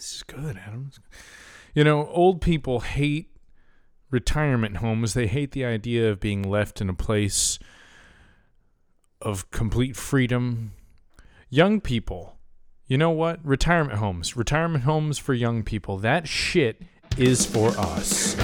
this is good, Adam. You know, old people hate retirement homes. They hate the idea of being left in a place of complete freedom. Young people, you know what? Retirement homes. Retirement homes for young people. That shit is for us.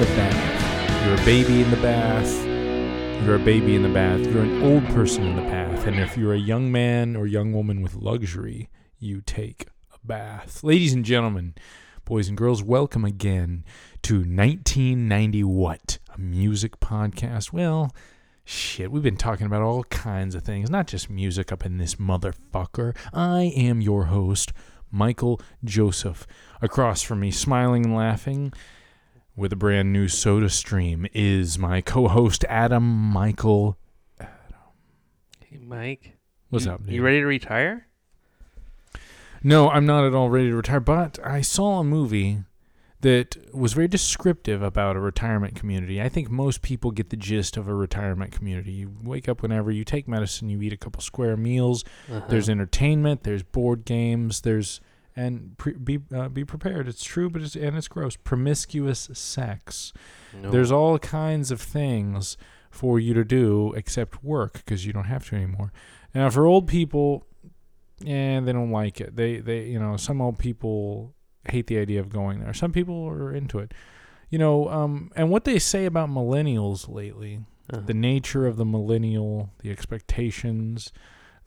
The bath. You're a baby in the bath. You're a baby in the bath. You're an old person in the bath. And if you're a young man or young woman with luxury, you take a bath. Ladies and gentlemen, boys and girls, welcome again to 1990 What? A music podcast. Well, shit, we've been talking about all kinds of things, not just music up in this motherfucker. I am your host, Michael Joseph. Across from me, smiling and laughing with a brand new soda stream, is my co host, Adam Michael. Adam. Hey, Mike. What's you, up, dude? You ready to retire? No, I'm not at all ready to retire, but I saw a movie that was very descriptive about a retirement community. I think most people get the gist of a retirement community. You wake up whenever you take medicine, you eat a couple square meals, Uh-huh. there's entertainment, there's board games, there's and pre- be uh, be prepared. It's true, but it's and it's gross. Promiscuous sex. No. There's all kinds of things for you to do except work because you don't have to anymore. Now, for old people, and they don't like it. They they you know some old people hate the idea of going there. Some people are into it. You know, um, and what they say about millennials lately, Uh-huh. the nature of the millennial, the expectations,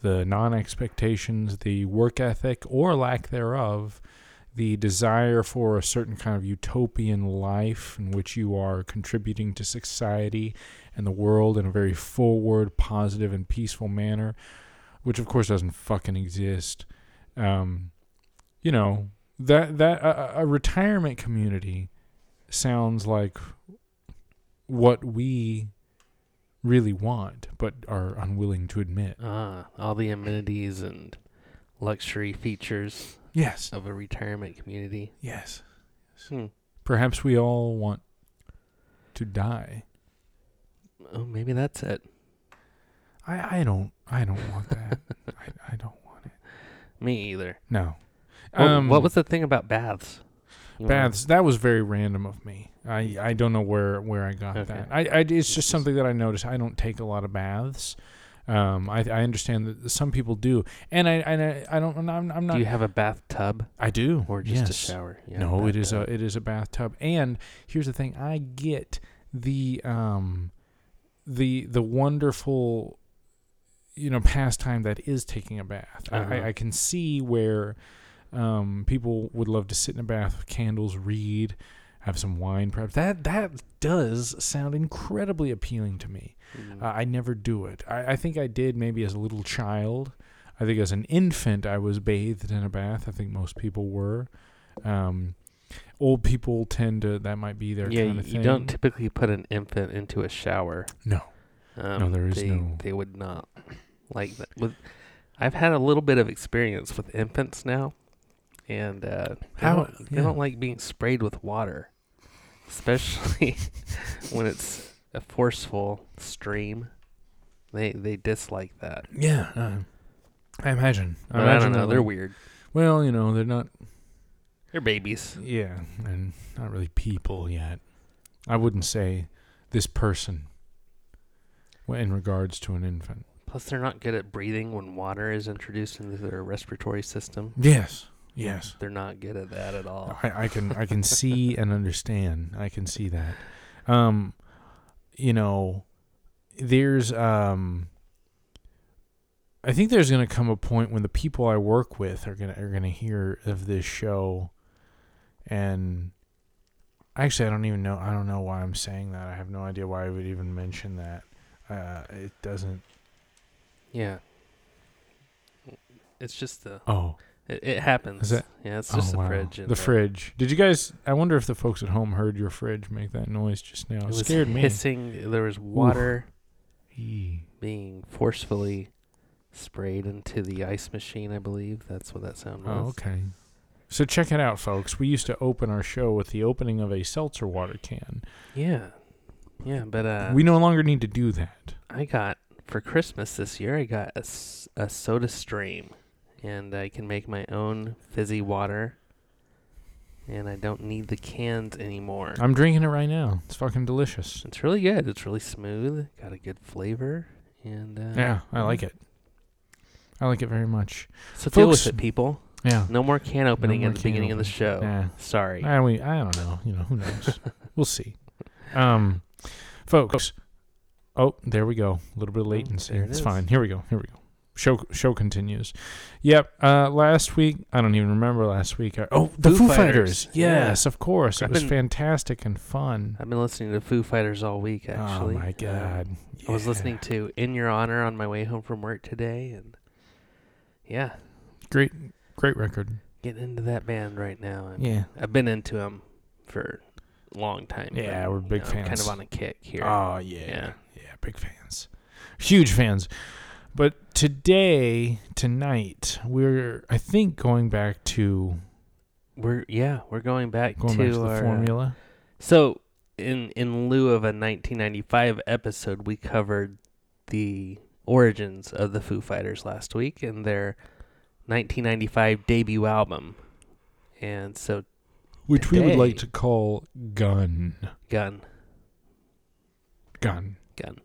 the non-expectations, the work ethic or lack thereof, the desire for a certain kind of utopian life in which you are contributing to society and the world in a very forward, positive, and peaceful manner, which of course doesn't fucking exist. Um, you know that that a, a retirement community sounds like what we really want, but are unwilling to admit. Ah, all the amenities and luxury features Yes, of a retirement community. yes. Hmm. Perhaps we all want to die. Oh, maybe that's it. I, I don't I don't want that. I, I don't want it. Me either. No. What, Um, what was the thing about baths? You baths? That was very random of me. I, I don't know where, where I got Okay. that. I, I it's just something that I noticed. I don't take a lot of baths. Um, I I understand that some people do, and I and I, I don't. I'm, I'm not. Do you have a bathtub I do. or just a shower? No, it is a it is a bathtub. And here's the thing: I get the um, the the wonderful, you know, pastime that is taking a bath. Uh-huh. I, I can see where um, people would love to sit in a bath with candles, read, have some wine. Perhaps that that does sound incredibly appealing to me. Mm. Uh, I never do it. I, I think I did maybe as a little child. I think as an infant I was bathed in a bath. I think most people were. Um, old people tend to that might be their yeah, kind you, thing. you don't typically put an infant into a shower. no. Um, there is they, no- They would not like that. With, I've had a little bit of experience with infants now, and uh, they, How- don't, they yeah. don't like being sprayed with water, especially when it's a forceful stream. They they dislike that. Yeah. Uh, I imagine. I, imagine don't know. They're like- weird. Well, you know, they're not. They're babies. Yeah, and not really people yet. I wouldn't say this person. In regards to an infant. Plus, they're not good at breathing when water is introduced into their respiratory system. Yes. Yes. They're not good at that at all. I, I can I can see and understand. I can see that. Um, you know, there's um. I think there's gonna come a point when the people I work with are gonna are gonna hear of this show, and actually I don't even know I don't know why I'm saying that. I have no idea why I would even mention that. Uh, it doesn't. Yeah. It's just the Oh, It, it happens. Is that- yeah, it's just oh, the wow. fridge. The fridge. Did you guys? I wonder if the folks at home heard your fridge make that noise just now. It It, was scared me. hissing. There was water being forcefully sprayed into the ice machine. I believe that's what that sound was. Oh, okay. So check it out, folks. We used to open our show with the opening of a seltzer water can. Yeah, yeah. But uh, we no longer need to do that. I got for Christmas this year. I got a, a Soda Stream, and I can make my own fizzy water. And I don't need the cans anymore. I'm drinking it right now. It's fucking delicious. It's really good. It's really smooth. Got a good flavor, and uh, Yeah, I like it. I like it very much. So deal with Folks- it, people. Yeah. No more can opening more at the beginning of the show. Yeah. Sorry. I, we, I don't know. You know, who knows? we'll see. Um, folks. Oh, there we go. A little bit of latency. there it it's is. fine. Here we go. Here we go. Show show continues. Yep. Uh, last week, I don't even remember last week. I, oh, the Foo Foo, Fighters. Fighters. Yes, of course. It I've was been- fantastic and fun. I've been listening to Foo Fighters all week. Actually, oh my Um, god. I was listening to "In Your Honor" on my way home from work today, and yeah, Great, great record. getting into that band right now. And Yeah. I've been into them for a long time. Yeah, but, we're you big fans. I'm kind of on a kick here. Oh yeah. Yeah. yeah, big fans, huge fans. But today, tonight, we're I think going back to we're yeah, we're going back going to, back to the our, uh, formula. So, in in lieu of a 1995 episode, we covered the origins of the Foo Fighters last week and their 1995 debut album. And so, which we would like to call gun gun, gun. gun.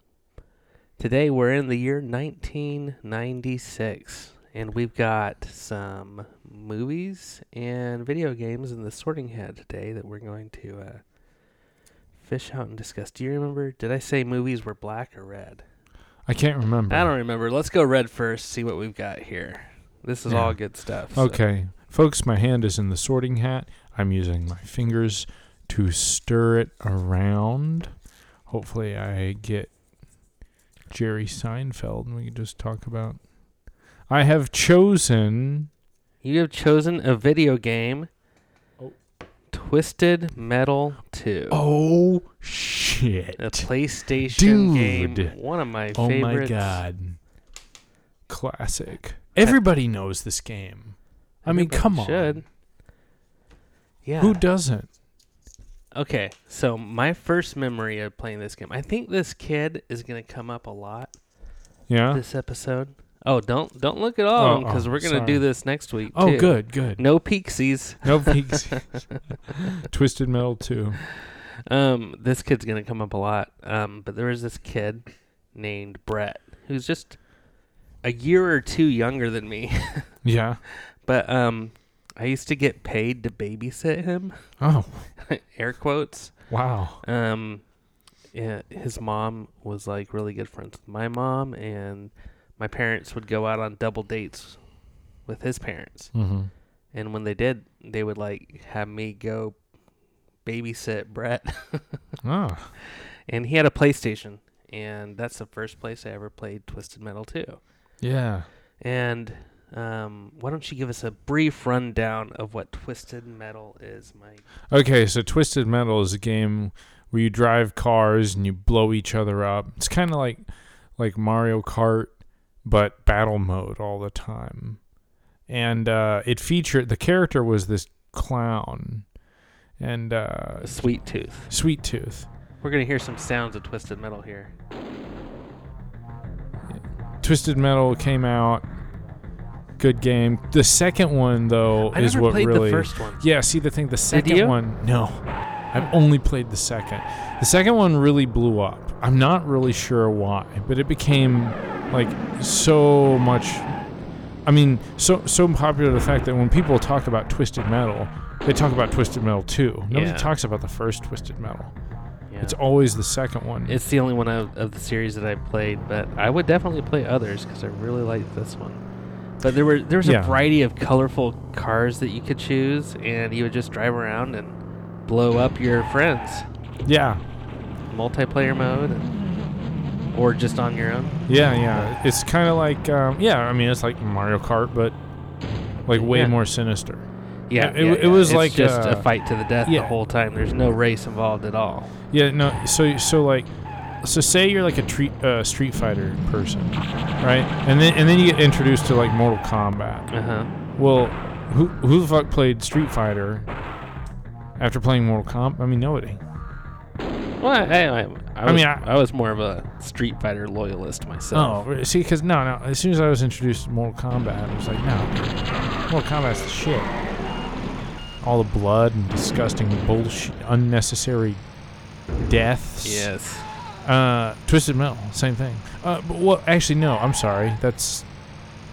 Today we're in the year 1996, and we've got some movies and video games in the sorting hat today that we're going to uh, fish out and discuss. Do you remember? Did I say movies were black or red? I can't remember. I don't remember. Let's go red first. See what we've got here. This is Yeah. all good stuff. so- Okay, folks, my hand is in the sorting hat. I'm using my fingers to stir it around. Hopefully, I get Jerry Seinfeld, and we can just talk about. I have chosen. You have chosen a video game. Oh. Twisted Metal 2. Oh shit! A PlayStation game. Dude. One of my favorite Oh my god. Classic. Everybody knows this game. I mean, Everybody come on. Yeah. Who doesn't? Okay, so my first memory of playing this game. I think this kid is gonna come up a lot Yeah. this episode. Oh, don't don't look at all Oh, because oh, we're gonna sorry. do this next week. Oh, too. good, good. No peeksies. No peaks. Twisted Metal 2. Um, this kid's gonna come up a lot. Um, but there was this kid named Brett who's just a year or two younger than me. Yeah. but um, I used to get paid to babysit him. Oh, Air quotes. wow. Um, yeah, his mom was like really good friends with my mom, and my parents would go out on double dates with his parents. Mm-hmm. And when they did, they would like have me go babysit Brett. Oh, and he had a PlayStation, and that's the first place I ever played Twisted Metal 2. yeah. And um, why don't you give us a brief rundown of what Twisted Metal is, Mike? Okay, so Twisted Metal is a game where you drive cars and you blow each other up. It's kind of like like Mario Kart, but battle mode all the time. And uh, it featured the character was this clown, and uh, Sweet Tooth. Sweet Tooth. We're gonna hear some sounds of Twisted Metal here. Twisted Metal came out. Good game. The second one though I is never what played really the first one. Yeah, see the thing, the second you? one, no. I've only played the second. The second one really blew up. I'm not really sure why, but it became like so much I mean, so so popular the fact that when people talk about Twisted Metal, they talk about Twisted Metal 2. Nobody Yeah. talks about the first Twisted Metal. Yeah. It's always the second one. It's the only one of, of the series that I played, but I would definitely play others because I really like this one. But there were there was Yeah. a variety of colorful cars that you could choose, and you would just drive around and blow up your friends. yeah. Multiplayer mode, or just on your own. Yeah, yeah. It's kind of like um, yeah, I mean it's like Mario Kart but like way Yeah. more sinister. Yeah, It- yeah, it was It's like, just uh, a fight to the death the whole time. There's no race involved at all. Yeah, no. So so like so say you're like a treat, uh, Street Fighter person, right? And then and then you get introduced to like Mortal Kombat. Uh huh. Well, who who the fuck played Street Fighter after playing Mortal Kombat? I mean, nobody. Well, I, I, I, was, I mean, I- I was more of a Street Fighter loyalist myself. Oh, see, because no, no. As soon as I was introduced to Mortal Kombat, I was like, no, Mortal Kombat's the shit. All the blood and disgusting bullshit, unnecessary deaths. Yes. Uh, Twisted Metal, same thing. Uh, but well, actually, no. I'm sorry. That's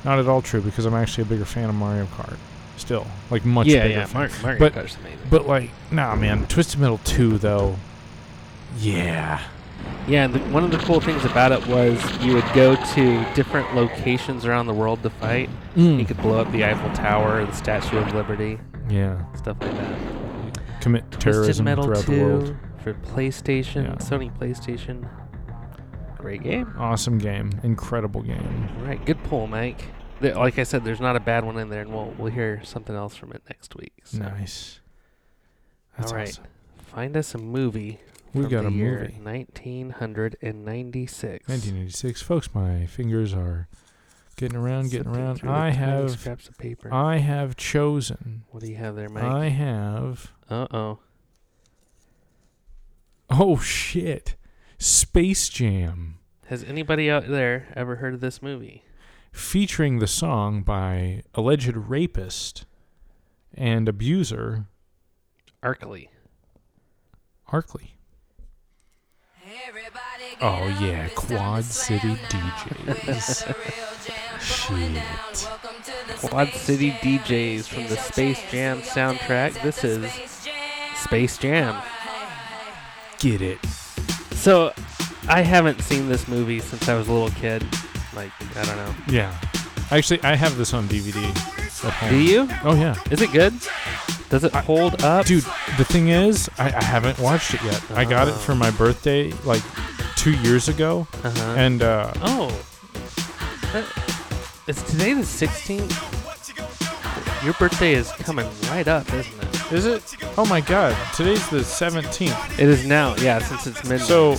not at all true because I'm actually a bigger fan of Mario Kart. Still, like much yeah, bigger. yeah. fan. Mar- Mario But- Kart's amazing. But like, nah, man. Twisted Metal 2, though. Yeah. Yeah, the, one of the cool things about it was you would go to different locations around the world to fight. Mm. You could blow up the Eiffel Tower, the Statue of Liberty, Yeah. stuff like that. Commit Twisted terrorism Metal throughout 2 the world. For PlayStation, Yeah. Sony PlayStation. Great game. Awesome game. Incredible game. All right, good pull, Mike. There, like I said, there's not a bad one in there, and we'll we'll hear something else from it next week. So. Nice. That's All right, awesome. find us a movie. We from got the a year movie. 1996. 1996, Folks, my fingers are getting around, getting Flipping around. I have scraps of paper. I have chosen. what do you have there, Mike? I have Uh oh. Oh shit. Space Jam Has anybody out there ever heard of this movie? featuring the song by alleged rapist and abuser R. Kelly. Arkley. Oh yeah, Quad City DJs. Shit. Quad City DJs from the Space Jam soundtrack. This is Space Jam. Get it. So, I haven't seen this movie since I was a little kid. Like, I don't know. Yeah. Actually, I have this on DVD at home. Do you? Oh yeah. Is it good? Does it hold up? Dude, the thing is, I, I haven't watched it yet. I got it Oh. for my birthday like two years ago, Uh-huh. and uh, oh. That- Is today the 16th? Your birthday is coming right up, isn't it? is it? Oh my God! Today's the seventeenth. It is now, yeah, since it's midnight. So,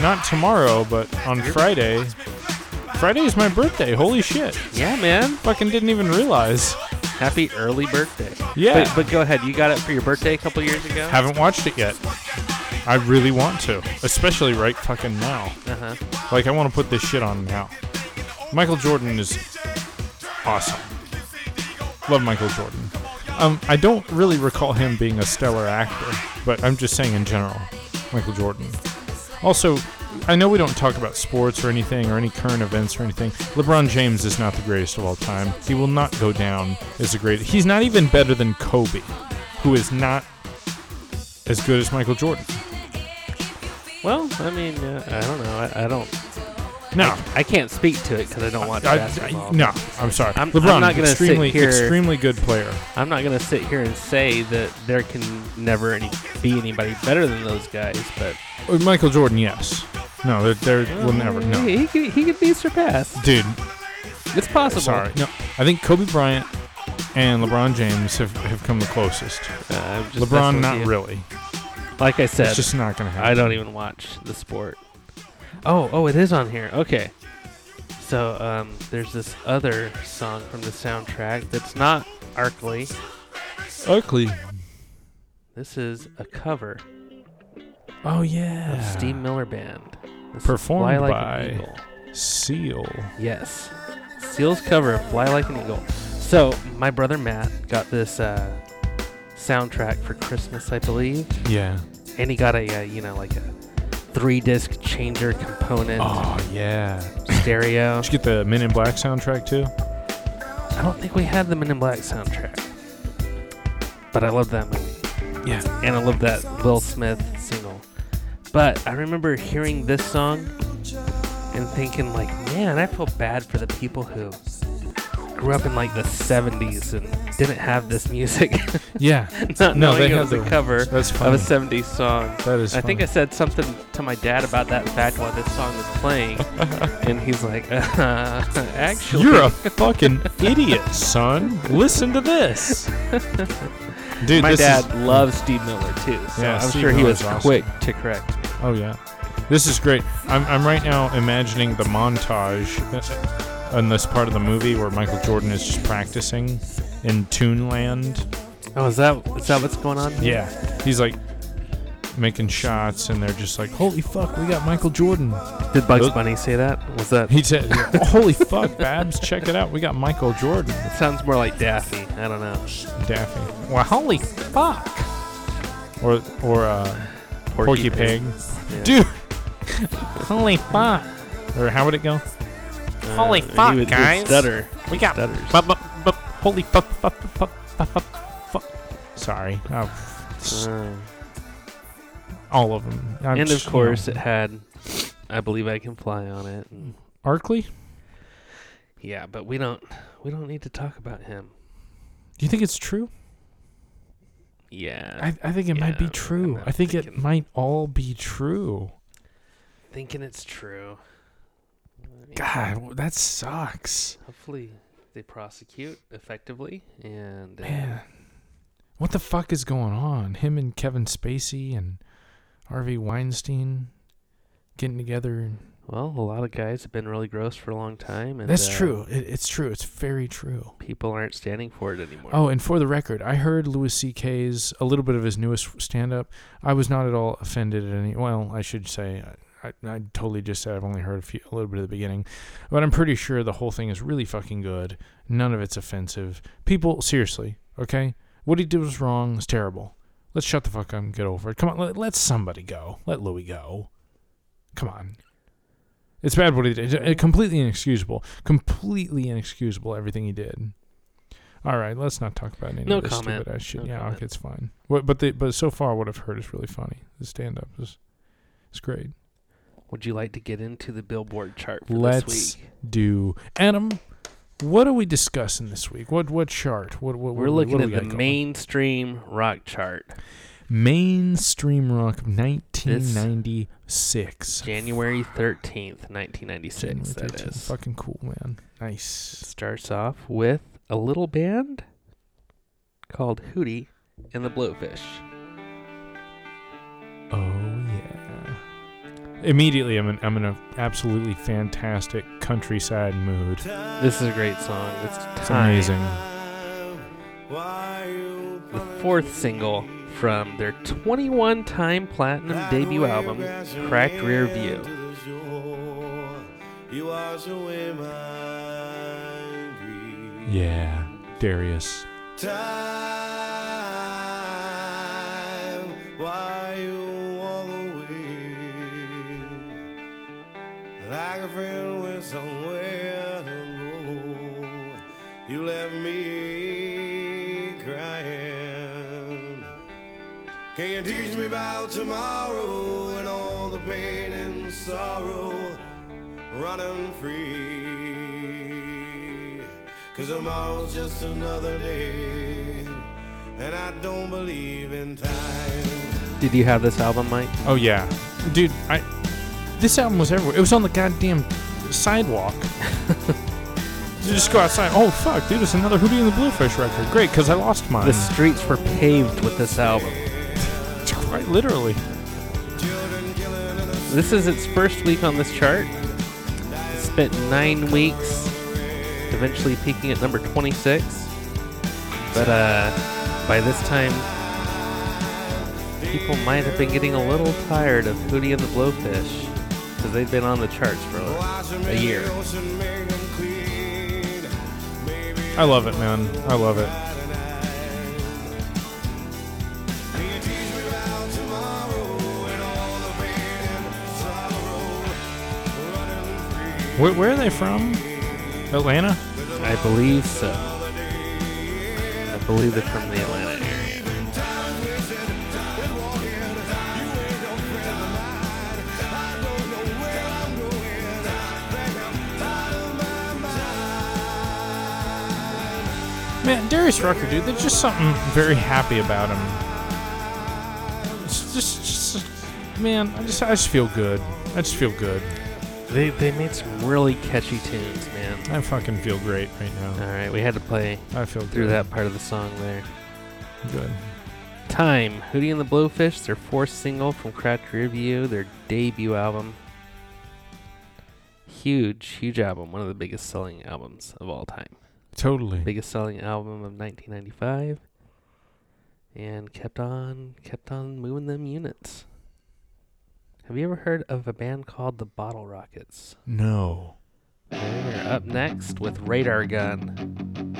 not tomorrow, but on Friday. Friday is my birthday. Holy shit! yeah, man. Fucking didn't even realize. Happy early birthday. Yeah. But, but go ahead. You got it for your birthday a couple years ago? Haven't watched it yet. I really want to, especially right fucking now. Uh huh. Like I want to put this shit on now. Michael Jordan is awesome. Love Michael Jordan. Um, I don't really recall him being a stellar actor, but I'm just saying in general, Michael Jordan. Also, I know we don't talk about sports or anything or any current events or anything. LeBron James is not the greatest of all time. He will not go down as the greatest. He's not even better than Kobe, who is not as good as Michael Jordan. Well, I mean, uh, I don't know. I, I don't. No, I can't speak to it because I don't watch I, basketball. I, no, I'm sorry. I'm- I'm LeBron, not gonna sit extremely, here- extremely good player. I'm not gonna sit here and say that there can never any, be anybody better than those guys, but Uh, Michael Jordan, yes. No, there, there will never. No, He, he could he could be surpassed. dude. It's possible. Sorry. No, I think Kobe Bryant and LeBron James have, have come the closest. Uh, I'm just LeBron, with not you. really. Like I said, It's just not gonna happen. I don't even watch the sport. Oh, oh, it is on here. Okay. So um, there's this other song from the soundtrack that's not R. Kelly. Arkley. This is a cover Oh of yeah. Steve Miller Band. This Performed Fly by-. Seal. Yes. Seal's cover of Fly Like an Eagle. So my brother Matt got this uh, soundtrack for Christmas, I believe, Yeah. and he got a uh, you know like a three disc changer component Oh yeah. stereo. Did you get the Men in Black soundtrack too? I don't think we had the Men in Black soundtrack, but I love that movie, Yeah. and I love that Will Smith single. But I remember hearing this song and thinking like, man, I feel bad for the people who grew up in like the 70s and didn't have this music. Yeah. Not No, knowing they it have was a cover That's of a 70s song. That is. I think I said something to my dad about that fact while this song was playing, and he's like, uh, "Actually, You're a fucking idiot, son. Listen to this. Dude, my dad is. loves Steve Miller too, so Yeah, I'm Steve sure he was awesome. quick to correct me. Oh yeah. This is great. I'm, I'm right now imagining the montage in this part of the movie where Michael Jordan is just practicing in Toonland. Oh, is that is that what's going on? Yeah, he's like making shots, and they're just like, "Holy fuck, we got Michael Jordan." Did Bugs Those- Bunny say that? Was that? He said, "Holy fuck, Babs, check it out, we got Michael Jordan." It sounds more like Daffy. I don't know. Daffy. Well, holy fuck. Or or uh, Porky, Pig. Yeah. Dude. holy fuck. Or how would it go? Uh, holy fuck, would- guys. Stutter. We got Stutters. bu- bu- bu- holy fuck, fuck, fuck, fuck, fuck, fuck. Sorry. Oh, Uh, all of them. I'm and of just, you course, know, it had "I Believe I Can Fly" on it. And R. Kelly? yeah, but we don't we don't need to talk about him. Do you think it's true? Yeah, I, I think it might be Yeah, true. I think it thinking- might all be true. thinking it's true. God, that sucks. hopefully they prosecute effectively and uh, Man, what the fuck is going on? Him and Kevin Spacey and Harvey Weinstein getting together. well, a lot of guys have been really gross for a long time, and That's uh, true. It, it's true. It's very true. People aren't standing for it anymore. Oh, and for the record, I heard Louis C.K.'s a little bit of his newest stand-up. I was not at all offended at any. Well, I should say. I, I totally just said I've only heard a, few, a little bit of the beginning, but I'm pretty sure the whole thing is really fucking good. None of it's offensive. People, seriously, okay? What he did was wrong. It's terrible. Let's shut the fuck up and get over it. Come on, let, let somebody go. Let Louis go. Come on. It's bad what he did. It's completely inexcusable. Completely inexcusable everything he did. All right, let's not talk about any No of this comment. stupid ass shit. No yeah, comment. okay, it's fine. What, but the, but so far, what I've heard is really funny. The stand up is, is great. Would you like to get into the Billboard chart for Let's this week? do Adam. What are we discussing this week? What what chart? What, what We're what, looking what at we the going? mainstream rock chart, mainstream rock of 1996. January thirteenth, nineteen ninety six. January 13th. is. fucking cool, man. It Nice. starts off with a little band called Hootie and the Blowfish. Oh yeah. Immediately, I'm in, I'm in a absolutely fantastic countryside mood. This is a great song. It's, It's amazing. The fourth single from their 21 time platinum debut album, Cracked Rear View. Yeah, Darius. Time, Like a friend with somewhere to go. You left me crying. Can you teach me about tomorrow and all the pain and sorrow running free? Cause tomorrow's just another day, and I don't believe in time. Did you have this album, Mike? Oh yeah, dude. I this album was everywhere. It was on the goddamn sidewalk. you just go outside. Oh fuck, dude! It's another Hootie and the Blowfish record. Great, because I lost mine. The streets were paved with this album. Quite literally. This is its first week on this chart. It spent nine weeks, eventually peaking at number 26. But uh, by this time, people might have been getting a little tired of Hootie and the Blowfish because they've been on the charts for like a year. I love it, man. I love it. Where, where are they from? Atlanta? I believe so. I believe they're from the Atlanta Man, Darius Rucker, dude, there's just something very happy about him. It's just, just, man, I just, I just feel good. I just feel good. They, they made some really catchy tunes, man. I fucking feel great right now. All right, we had to play I feel through good. that part of the song there. Good. Time, Hootie and the Blowfish, their fourth single from Cracked Rear View, their debut album. Huge, huge album. One of the biggest selling albums of all time. Totally. Biggest selling album of 1995. And kept on, kept on moving them units. Have you ever heard of a band called the Bottle Rockets? No. They're up next with Radar Gun.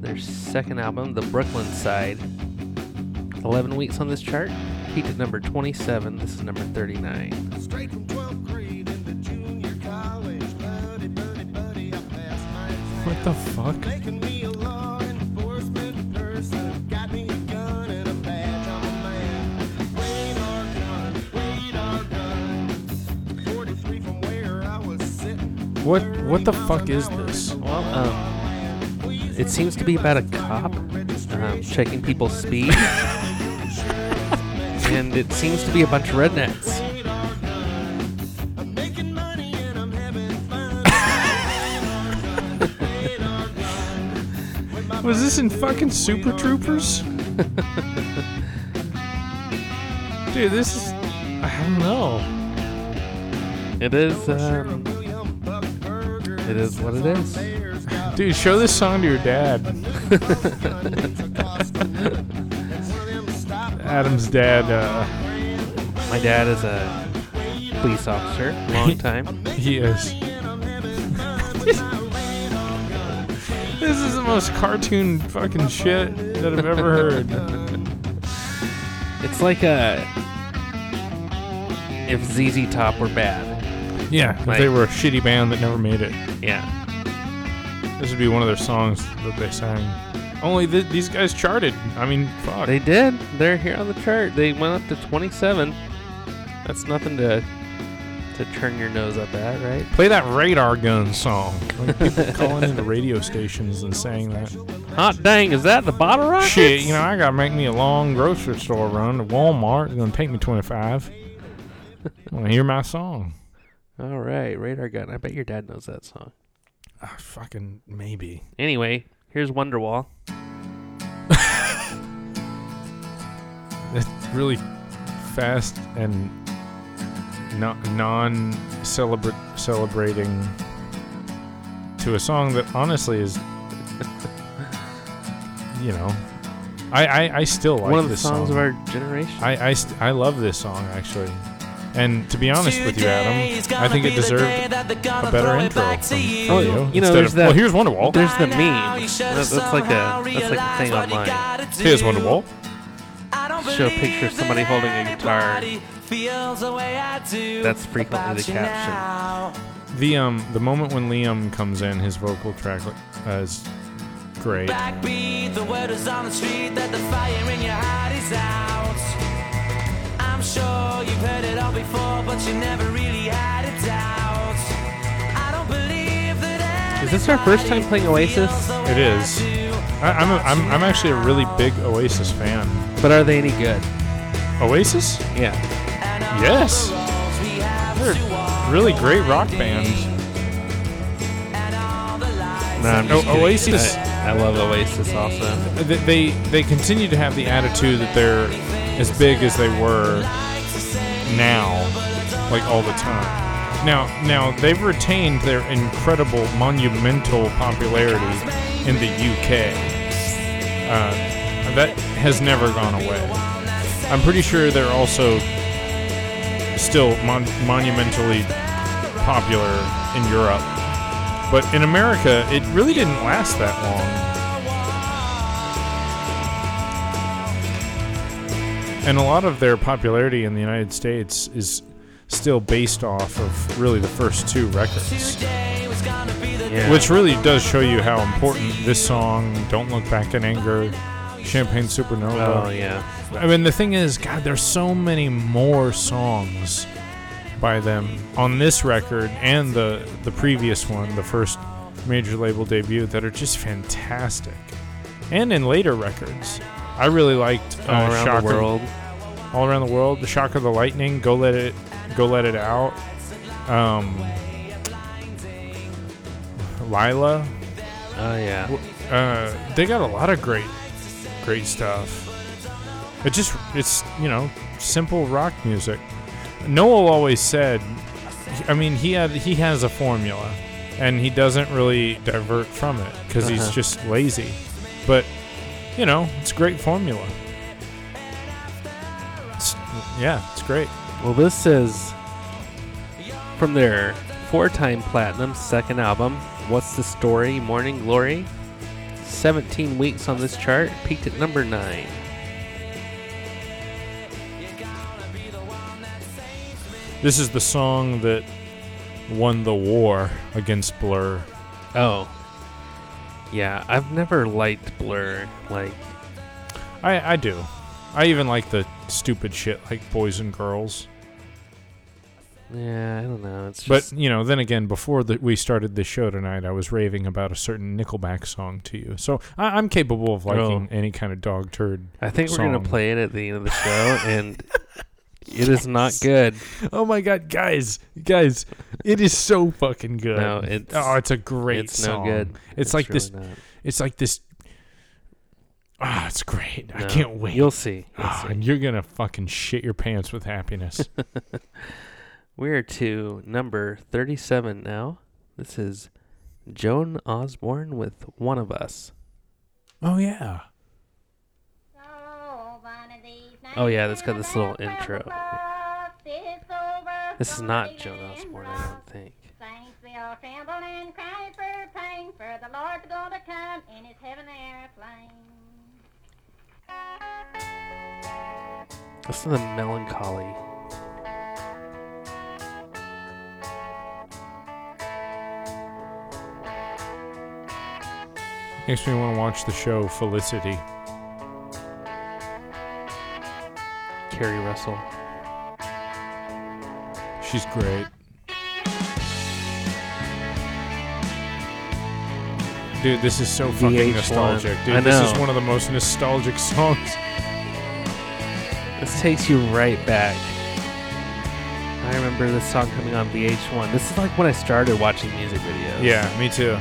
Their second album, The Brooklyn Side. 11 weeks on this chart. Peaked at number 27. This is number 39. I was sitting. What what the fuck is this? Well, um, it seems to be about a cop um, checking people's speed. and it seems to be a bunch of rednecks. Was this in fucking Super Troopers? Dude, this is I don't know. It is, um, it is what it is. Dude, show this song to your dad. Adam's dad, uh, My dad is a police officer, long time. he is. This is the most cartoon fucking shit that I've ever heard. It's like a if ZZ Top were bad. Yeah, if Like- they were a shitty band that never made it, Yeah. this would be one of their songs that they sang. Only th- these guys charted. I mean, fuck. They did. They're here on the chart. They went up to 27. That's nothing to to turn your nose up at, right? Play that radar gun song. Like people calling into radio stations and saying that. Hot dang, is that the bottle rocket? Shit, you know, I gotta make me a long grocery store run to Walmart. It's gonna take me 25. I Want to hear my song? All right, radar gun. I bet your dad knows that song. Ah, fucking maybe. Anyway, here's Wonderwall. It's really fast and non celebra- celebrating to a song that honestly is, you know, I I, I still like One of the this songs song. of our generation. I I, st- I love this song actually, and to be honest with you, Adam, I think it deserved a better intro from, from you. Oh, you know, there's of, that- Well, here's Wonderwall. There's the meme. That's, that's like a that's like a thing online. Here's Wonderwall. Show a picture of somebody holding a guitar. That's frequently the caption. The um the moment when Liam comes in, his vocal track uh, is great. Backbeat, the word is on the street that the fire in your heart is out. I'm sure you've heard it all before, but you never really had a doubt. I don't believe that Is this our first time playing Oasis? It is. I, I'm, a, I'm I'm actually a really big Oasis fan. But are they any good? Oasis? Yeah. Yes. They're a really great rock band. No, I'm just O- kidding. Oasis- I, I love Oasis also. They, they they continue to have the attitude that they're as big as they were now, like all the time. Now now they've retained their incredible monumental popularity in the UK. Uh, that has never gone away. I'm pretty sure they're also still mon- monumentally popular in Europe. But in America, it really didn't last that long. And a lot of their popularity in the United States is still based off of really the first two records. Yeah. Which really does show you how important this song, Don't Look Back in Anger, Champagne Supernova. Oh yeah. I mean, the thing is, God, there's so many more songs by them on this record and the the previous one, the first major label debut, that are just fantastic. And in later records, I really liked uh, All around Shock the of- world. all around the world, the Shock of the Lightning, Go Let It, Go Let It Out, um, Lyla. Oh yeah. Uh, they got a lot of great, great stuff. It just it's you know simple rock music. Noel always said, I mean he had he has a formula, and he doesn't really divert from it because he's Uh-huh. just lazy. But you know it's a great formula. It's, yeah, it's great. Well, this is from their four-time platinum second album. What's the story? Morning Glory. 17 weeks on this chart, peaked at number nine. This is the song that won the war against Blur. Oh, yeah. I've never liked Blur. Like, I I do. I even like the stupid shit like Boys and Girls. Yeah, I don't know. It's But you know, then again, before the, we started the show tonight, I was raving about a certain Nickelback song to you. So I, I'm capable of liking Oh. any kind of dog turd. I think we're gonna play it at the end of the show, and it is not good. Oh my god, guys, guys, it is so fucking good. No, it's oh, it's a great it's song. no good. It's, like this. not. It's like this. Ah, it's great. I can't wait. You'll see. You'll Ah, see. and you're gonna fucking shit your pants with happiness. We're to number 37 now. This is Joan Osborne with One of Us. oh yeah. Oh, yeah, that's got this little intro. This is not Joan Osborne, I don't think. Saints we all tremble Makes me want to watch the show Felicity. Keri Russell. She's great. Dude, this is so fucking VH1. nostalgic. Dude, this is one of the most nostalgic songs. This takes you right back. I remember this song coming on VH1. This is like when I started watching music videos. Yeah, me too.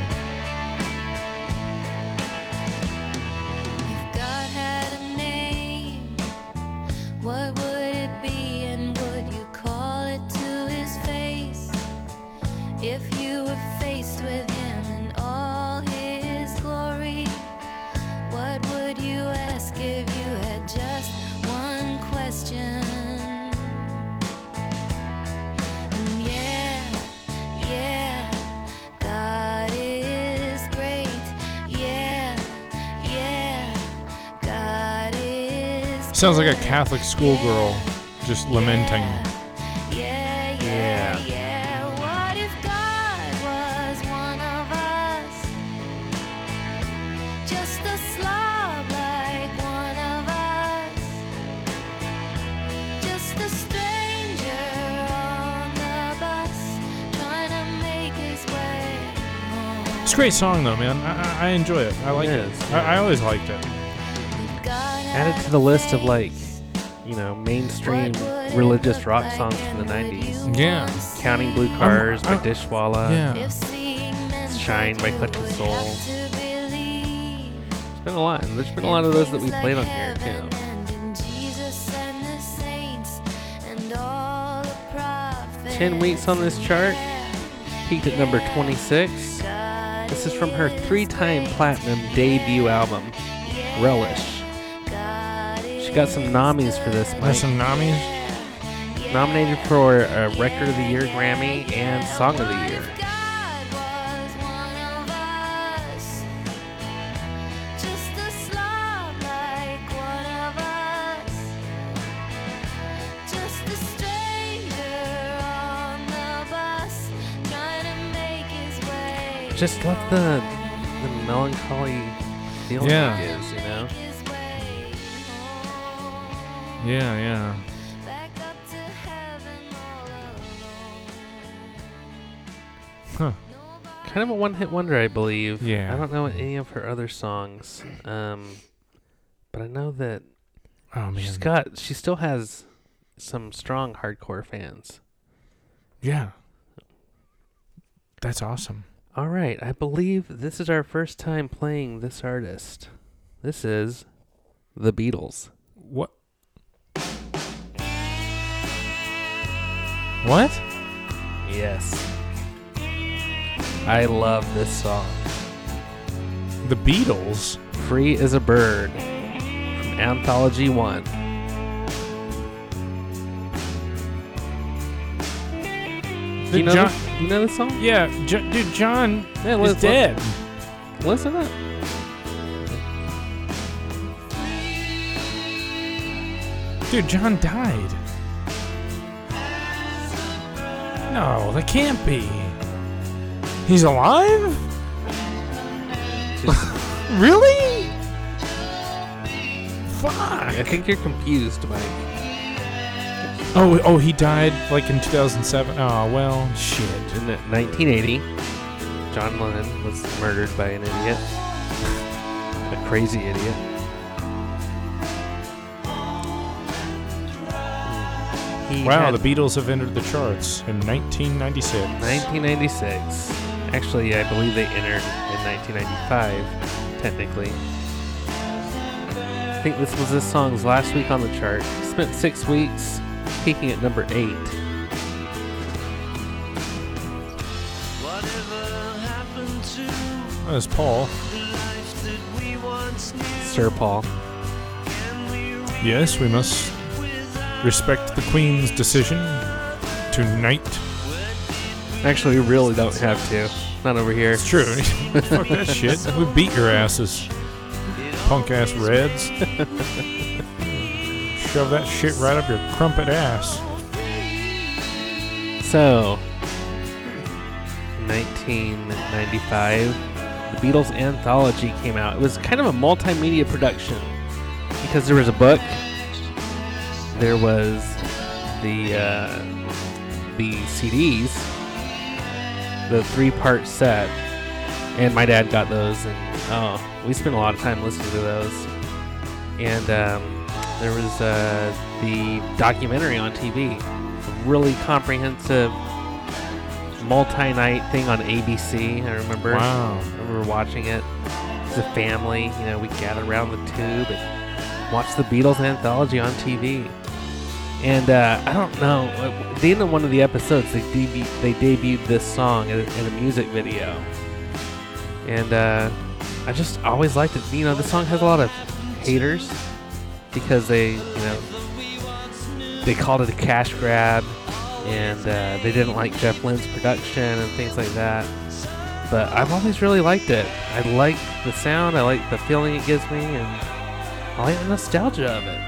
Sounds like a. Catholic schoolgirl just lamenting. Yeah, yeah, Yeah. yeah. What if God was one of us? Just a slob like one of us. Just a stranger on the bus trying to make his way home. It's a great song though, man. I, I, I enjoy it. I like It it. is, I, I always liked it. Add it to the list of like, you know, mainstream religious rock songs from the 90s. Yeah. Counting Blue Cars by Dishwalla. Yeah. Shine by Collective Soul. There's There's been a lot. And there's been a lot of those that we played on here too. Ten weeks on this chart. Peaked at number 26. This is from her three-time platinum debut album, Relish. She got some nommies for this. Mike. There's some Namis. Nominated for a Record of the Year Grammy and Song of the Year. Just a slob like one of us. Just a Yeah, yeah. Back up to heaven all alone. Huh. Kind of a one-hit wonder, I believe. Yeah. I don't know any of her other songs, um, but I know that Oh man. she's got. She still has some strong hardcore fans. yeah. That's awesome. All right, I believe this is our first time playing this artist. This is the Beatles. What? What? Yes. I love this song. The Beatles? Free as a Bird from Anthology 1. Do you know, John- this, you know this song? Yeah, J- dude, John Yeah, is let's- dead. Listen up. Dude, John died. No, that can't be. He's alive? really? Fuck. I think you're confused, Mike. Oh, oh, he died like in 2007. Oh, well, shit. In the 1980, John Lennon was murdered by an idiot. a crazy idiot. He Wow, had the Beatles have entered the charts in 1996. 1996. Actually, I believe they entered in 1995, technically. I think this was this song's last week on the chart. Spent six weeks peaking at number eight. Whatever happened to That was Paul. the life that we once knew? Sir Paul. Yes, we must respect the Queen's decision to knight. Actually, we really don't have to. Not over here. It's true. Fuck that shit. We beat your asses, punk ass Reds. Shove that shit right up your crumpet ass. So, 1995, the Beatles anthology came out. It was kind of a multimedia production because there was a book, there was the uh, the CDs, the three-part set, and my dad got those, and oh, we spent a lot of time listening to those. And um, there was uh, the documentary on TV a really comprehensive multi-night thing on ABC. I remember. Wow. I remember watching it as a family. You know, we gathered around the tube and watched the Beatles anthology on TV. And uh, I don't know. At the end of one of the episodes, they debu- they debuted this song in a, in a music video, and uh, I just always liked it. You know, the song has a lot of haters because they, you know, they called it a cash grab and uh, they didn't like Jeff Lynne's production and things like that. But I've always really liked it. I like the sound, I like the feeling it gives me, and I like the nostalgia of it.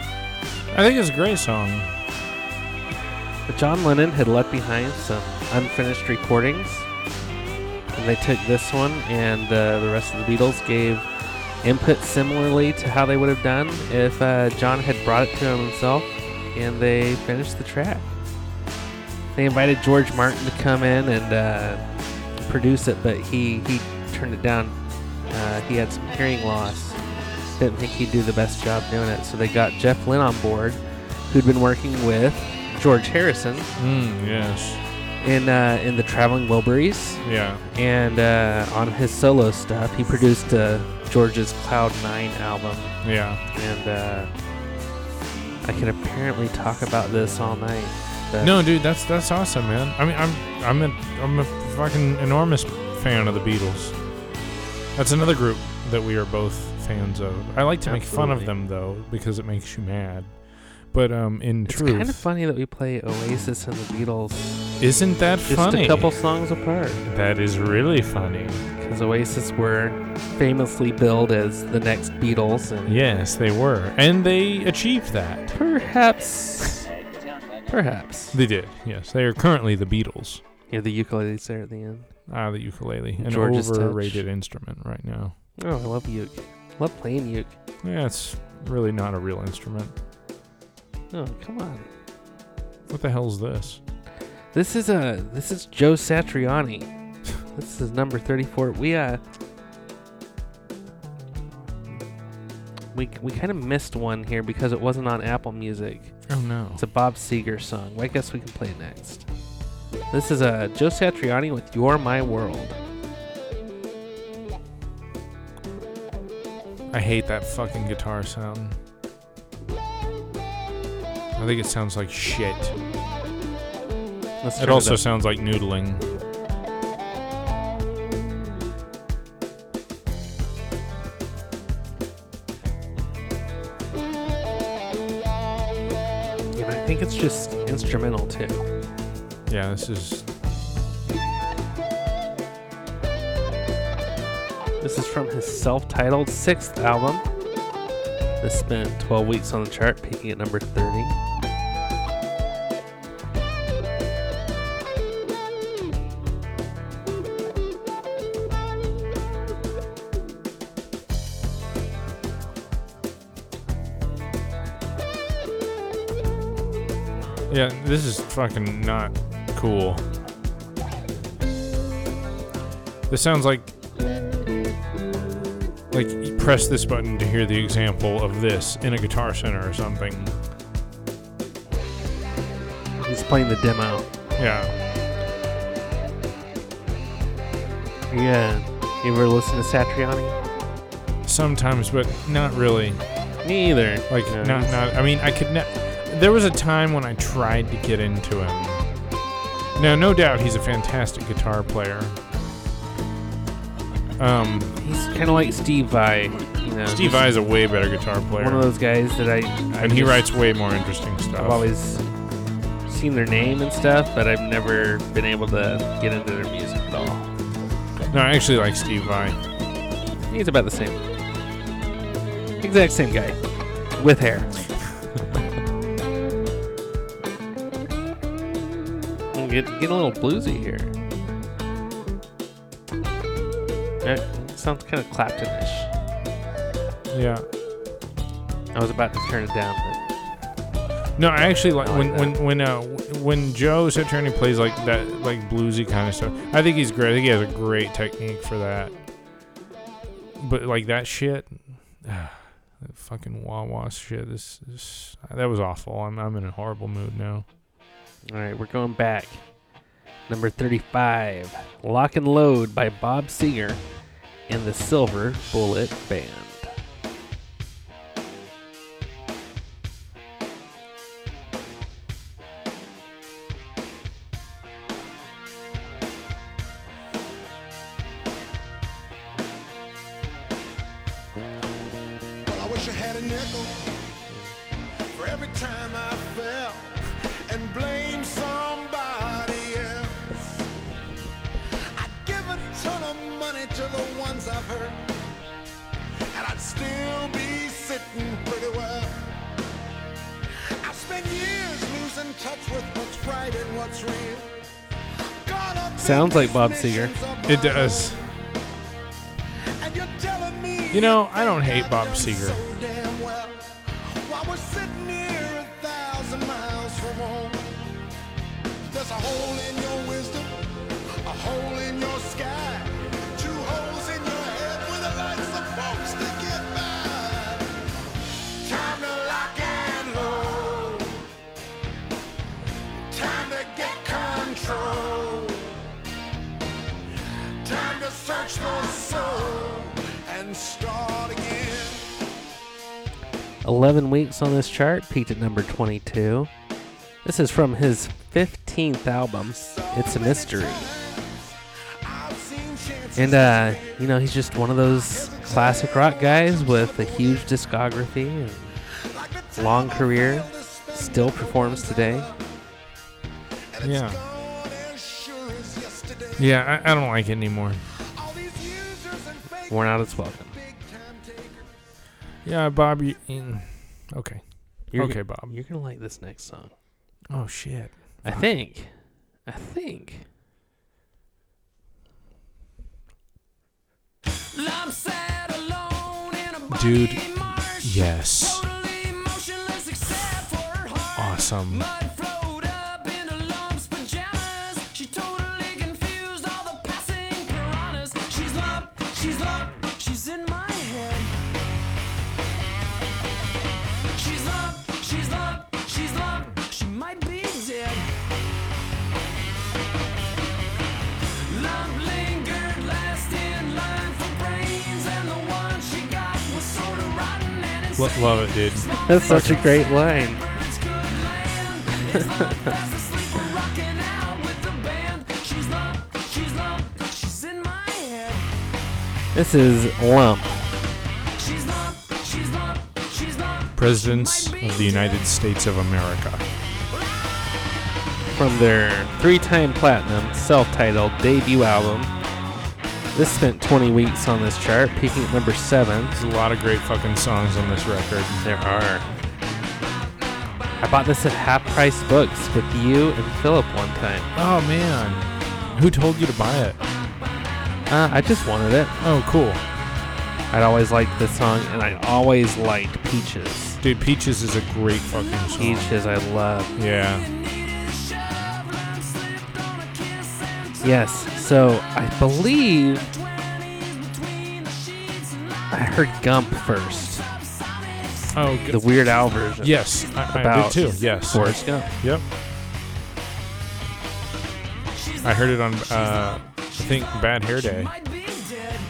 I think it's a great song. But John Lennon had left behind some unfinished recordings, and they took this one, and uh, the rest of the Beatles gave input similarly to how they would have done if uh, John had brought it to him himself, and they finished the track. They invited George Martin to come in and uh, produce it, but he he turned it down. Uh, he had some hearing loss. Didn't think he'd do the best job doing it, so they got Jeff Lynne on board, who'd been working with George Harrison Mm, yes. in uh, in the Traveling Wilburys, Yeah. and uh, on his solo stuff, he produced uh, George's Cloud Nine album, Yeah. and uh, I can apparently talk about this all night. No, dude, that's that's awesome, man. I mean, I'm I'm a I'm a fucking enormous fan of the Beatles. That's another group that we are both fans of. I like to make fun of them though because it makes you mad. But um, in truth It's truth, kind of funny that we play Oasis and the Beatles isn't that just funny? a couple songs apart. That is really funny. Because Oasis were famously billed as the next Beatles, and Yes, they were, and they achieved that. perhaps, perhaps. They did. Yes, they are currently the Beatles. Yeah, the ukulele's there at the end. Ah, the ukulele, an George's touch. overrated instrument right now. Oh, I love uke. Love playing uke. Yeah, it's really not a real instrument. Oh, come on. What the hell's this? This is a this is Joe Satriani. this is number 34. We uh we we kind of missed one here because it wasn't on Apple Music. Oh no. It's a Bob Seger song. Well, I guess we can play it next. This is a Joe Satriani with "You're My World." I hate that fucking guitar sound. I think it sounds like shit. It also sounds like noodling. Yeah, but I think it's just instrumental too. Yeah, this is. This is from his self-titled sixth album. This spent 12 weeks on the chart, peaking at number 30. This is fucking not cool. This sounds like. Like, you press this button to hear the example of this in a Guitar Center or something. He's playing the demo. Yeah. Yeah. You ever listen to Satriani? Sometimes, but not really. Me either. Like, Yeah, not, he's- not. I mean, I could. Ne- there was a time when I tried to get into him. Now, no doubt he's a fantastic guitar player. Um, He's kind of like Steve Vai. You know, Steve Vai is a way better guitar player. one of those guys that I. I and he writes way more interesting stuff. I've always seen their name and stuff, but I've never been able to get into their music at all. No, I actually like Steve Vai. He's about the same. Exact same guy. With hair. Get, get a little bluesy here. That sounds kind of Claptonish. Yeah. I was about to turn it down, No, I actually like I like when that. when when uh when Joe Satriani plays like that like bluesy kind of stuff. I think he's great. I think he has a great technique for that. But like that shit, that fucking wah wah shit. This, this that was awful. I'm I'm in a horrible mood now. All right, we're going back. Number 35, Lock and Load by Bob Seger and the Silver Bullet Band. Sounds like Bob Seger. It does. you're telling me You know, I don't hate Bob done Seger. 11 weeks on this chart, peaked at number 22. This is from his 15th album, It's a Mystery. I've seen chances And, uh, you know, he's just one of those classic rock guys with a huge discography and like the time long career. failed to spend Still performs today. Yeah. gone as sure as yesterday. Yeah, I, I don't like it anymore. All these users and fake Worn out its welcome. big time takers. Yeah, Bobby. Okay. You're okay, go- Bob. You're going to like this next song. Oh shit. I think. I think. I'm sad alone in a body Dude, yes. Totally motionless except for her heart. Awesome. love it, dude. That's such a great line. this is Lump. Presidents of the United States of America. From their three time platinum self titled debut album, this spent 20 weeks on this chart, peaking at number 7. There's a lot of great fucking songs on this record. There are. I bought this at half price books with you and Philip one time. Oh man, who told you to buy it? Uh, I just wanted it. Oh, cool, I'd always liked this song, and I always liked Peaches. dude. Peaches is a great fucking song. Peaches, I love. Yeah. Yes, so I believe I heard Gump first, Oh, the Weird Al version. yes, I, I about did too. Yes. Forrest Gump. Yep. I heard it on, uh, I think, Bad Hair Day.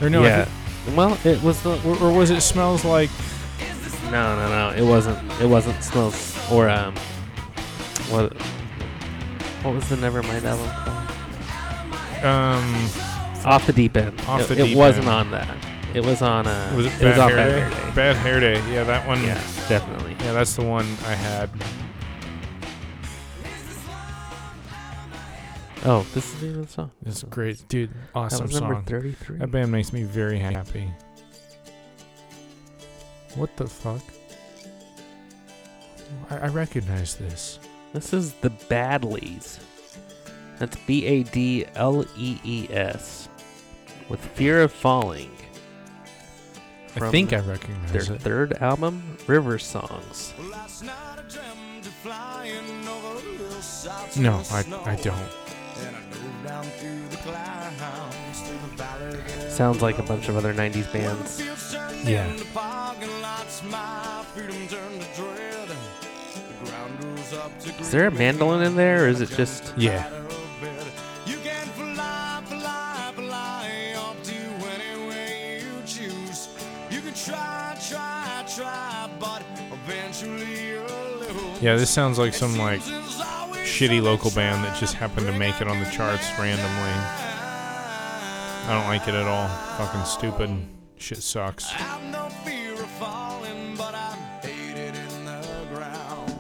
Or no, I yeah. Well, it was the or, or was it Smells Like? no, no, no. It wasn't. It wasn't smells or um. What? What was the Nevermind album called? Um, Off the Deep End. Off it, the it Deep wasn't End. on that. It was on. Uh, was it, it Bad was on Hair Bad Day? Hair Day. Bad Hair Day. Yeah, that one. Yeah, definitely. Yeah, that's the one I had. Oh, this is the song. It's great, dude. That Awesome was number song. thirty-three. That band makes me very happy. What the fuck? I, I recognize this. This is the Badlees. That's B A D L E E S. With Fear of Falling. I think I recognize Their it. third album, River Songs. Last night I dreamt of flying over hillsides No, I. I don't. And I drove down through the clouds to the valley there. Sounds like a bunch of other 90s bands. Yeah. into parking lots, my freedom turned to dread. The ground rose up to Is there a mandolin in there, or is it just. Yeah. Yeah, this sounds like some like shitty local band that just happened to make it on the charts randomly. I don't like it at all. Fucking stupid. Shit sucks. I have no fear of falling, but I'm hated in the ground.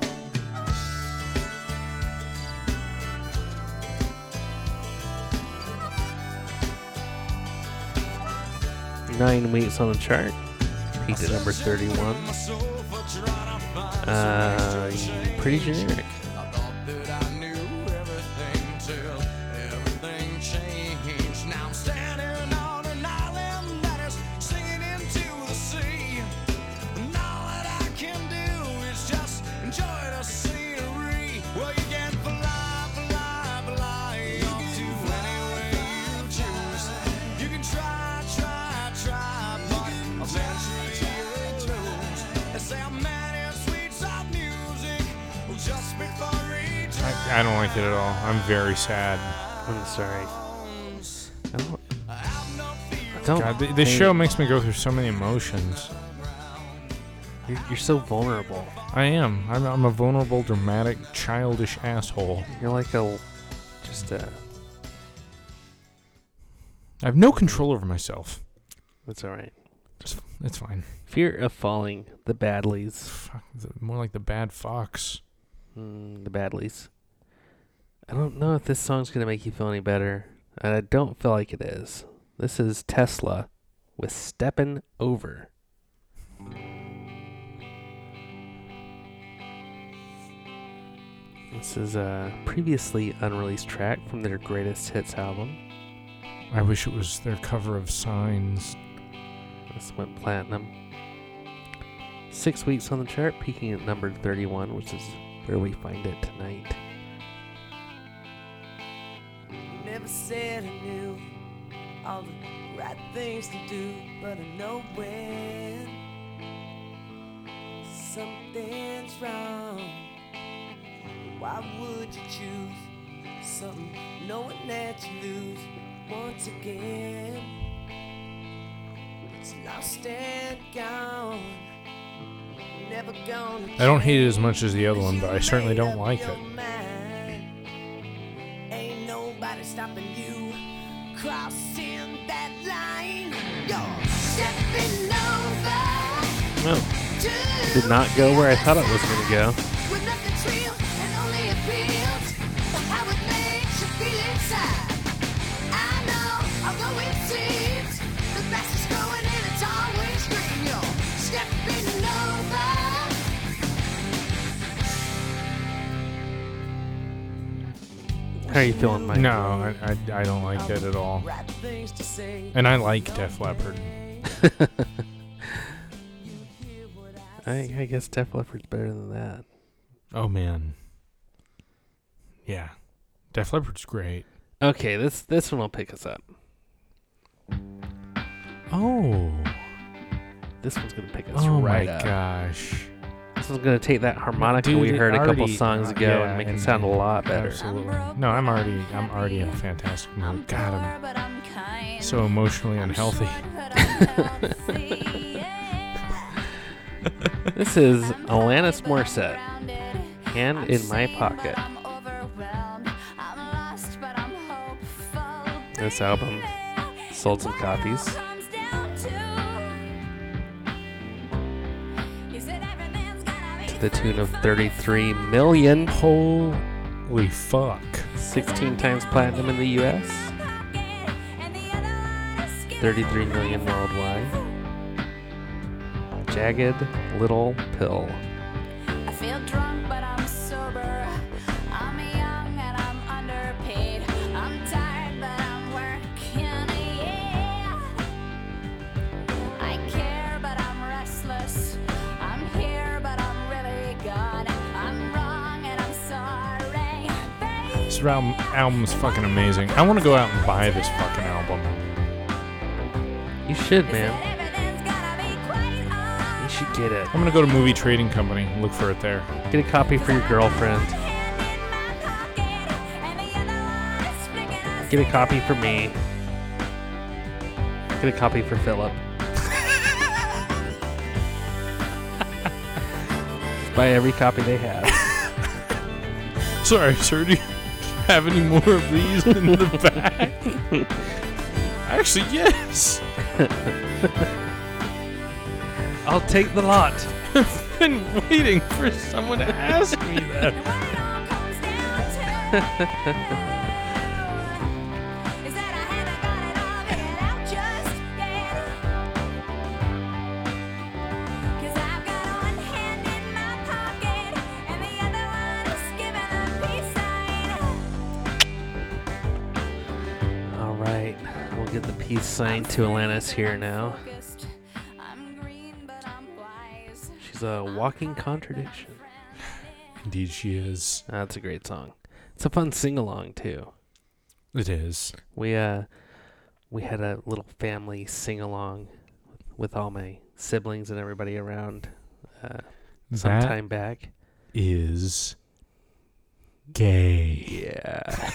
Nine weeks on the chart. Peaked at number 31. My sofa trying to find Uh, pretty generic. I, don't like it at all. I'm very sad. I'm sorry. I don't. I don't God, th- this show makes me go through so many emotions. You're, you're so vulnerable. I am. I'm, I'm a vulnerable, dramatic, childish asshole. You're like a. Just a. I have no control over myself. That's alright. It's fine. Fear of Falling, the Badlees. Fuck, more like the bad fox. Mm, the Badlees. I don't know if this song's gonna make you feel any better, and I don't feel like it is. This is Tesla with "Steppin' Over." This is a previously unreleased track from their greatest hits album. I wish it was their cover of Signs. This went platinum. Six weeks on the chart, peaking at number 31, which is where we find it tonight. Never said I knew all the right things to do, but I know when something's wrong. Why would you choose something knowing that you lose once again? It's lost and gone. Never gonna I don't hate it as much as the other one, but I certainly don't like it. Ain't nobody stopping you. crossing that line. You're stepping over. No, did not go where I thought it was going to go. How are you feeling, Mike? No, I, I, I don't like it at all. Right things to say. And I like Def Leppard. I, I guess Def Leppard's better than that. Oh man. Yeah. Def Leppard's great. Okay, this this one will pick us up. Oh. This one's gonna pick us up. Oh right my up. gosh. This one's gonna take that harmonica Dude, we heard a couple already- songs uh, ago yeah, and make it sound a lot better. Absolutely. No, I'm already I'm already in a fantastic mood. God, I'm I'm so emotionally unhealthy. But I'm healthy, yeah. This is Alanis Morissette. Hand in my pocket. I'm overwhelmed. I'm lost, but I'm hopeful. This album sold some copies. The tune of 33 million, Holy fuck. 16 times platinum in the US, and the other one is skipping 33 million worldwide. Jagged Little Pill. This album is fucking amazing. I want to go out and buy this fucking album. You should, man. everything's gonna be quite You should get it. I'm gonna go to Movie Trading Company and look for it there. Get a copy for your girlfriend. Get a copy for me. Get a copy for Philip. Buy every copy they have. Sorry, sir. Do you have any more of these in the back? Actually, yes. I'll take the lot. I've been waiting for someone to ask me that. to Alanis here now. She's a walking contradiction. Indeed, she is. That's a great song. It's a fun sing along too. It is. We uh we had a little family sing along with all my siblings and everybody around uh, some That time back. is gay. Yeah.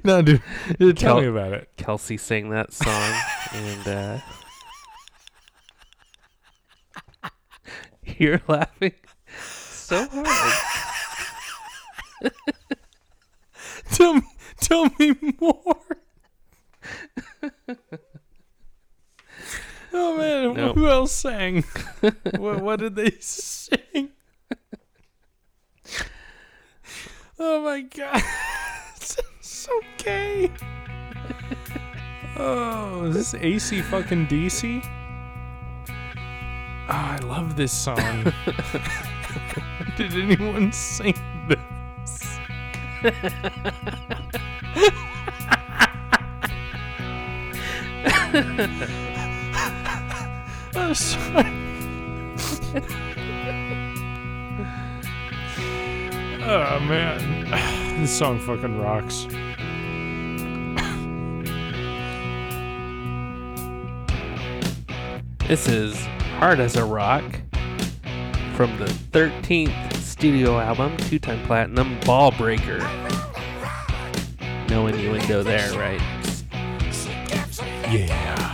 no, dude, dude, tell Kel- me about it. Kelsey sang that song and uh you're laughing so hard. Tell me, tell me more. oh man, Nope. who else sang? what, what did they sing? Oh my god, it's so gay. Oh, is this AC fucking DC? Oh, ah, I love this song. Did anyone sing this? I'm oh, sorry. Oh man, this song fucking rocks. This is Hard as a Rock from the 13th studio album, two time platinum, Ball Breaker. No innuendo there, right? Yeah.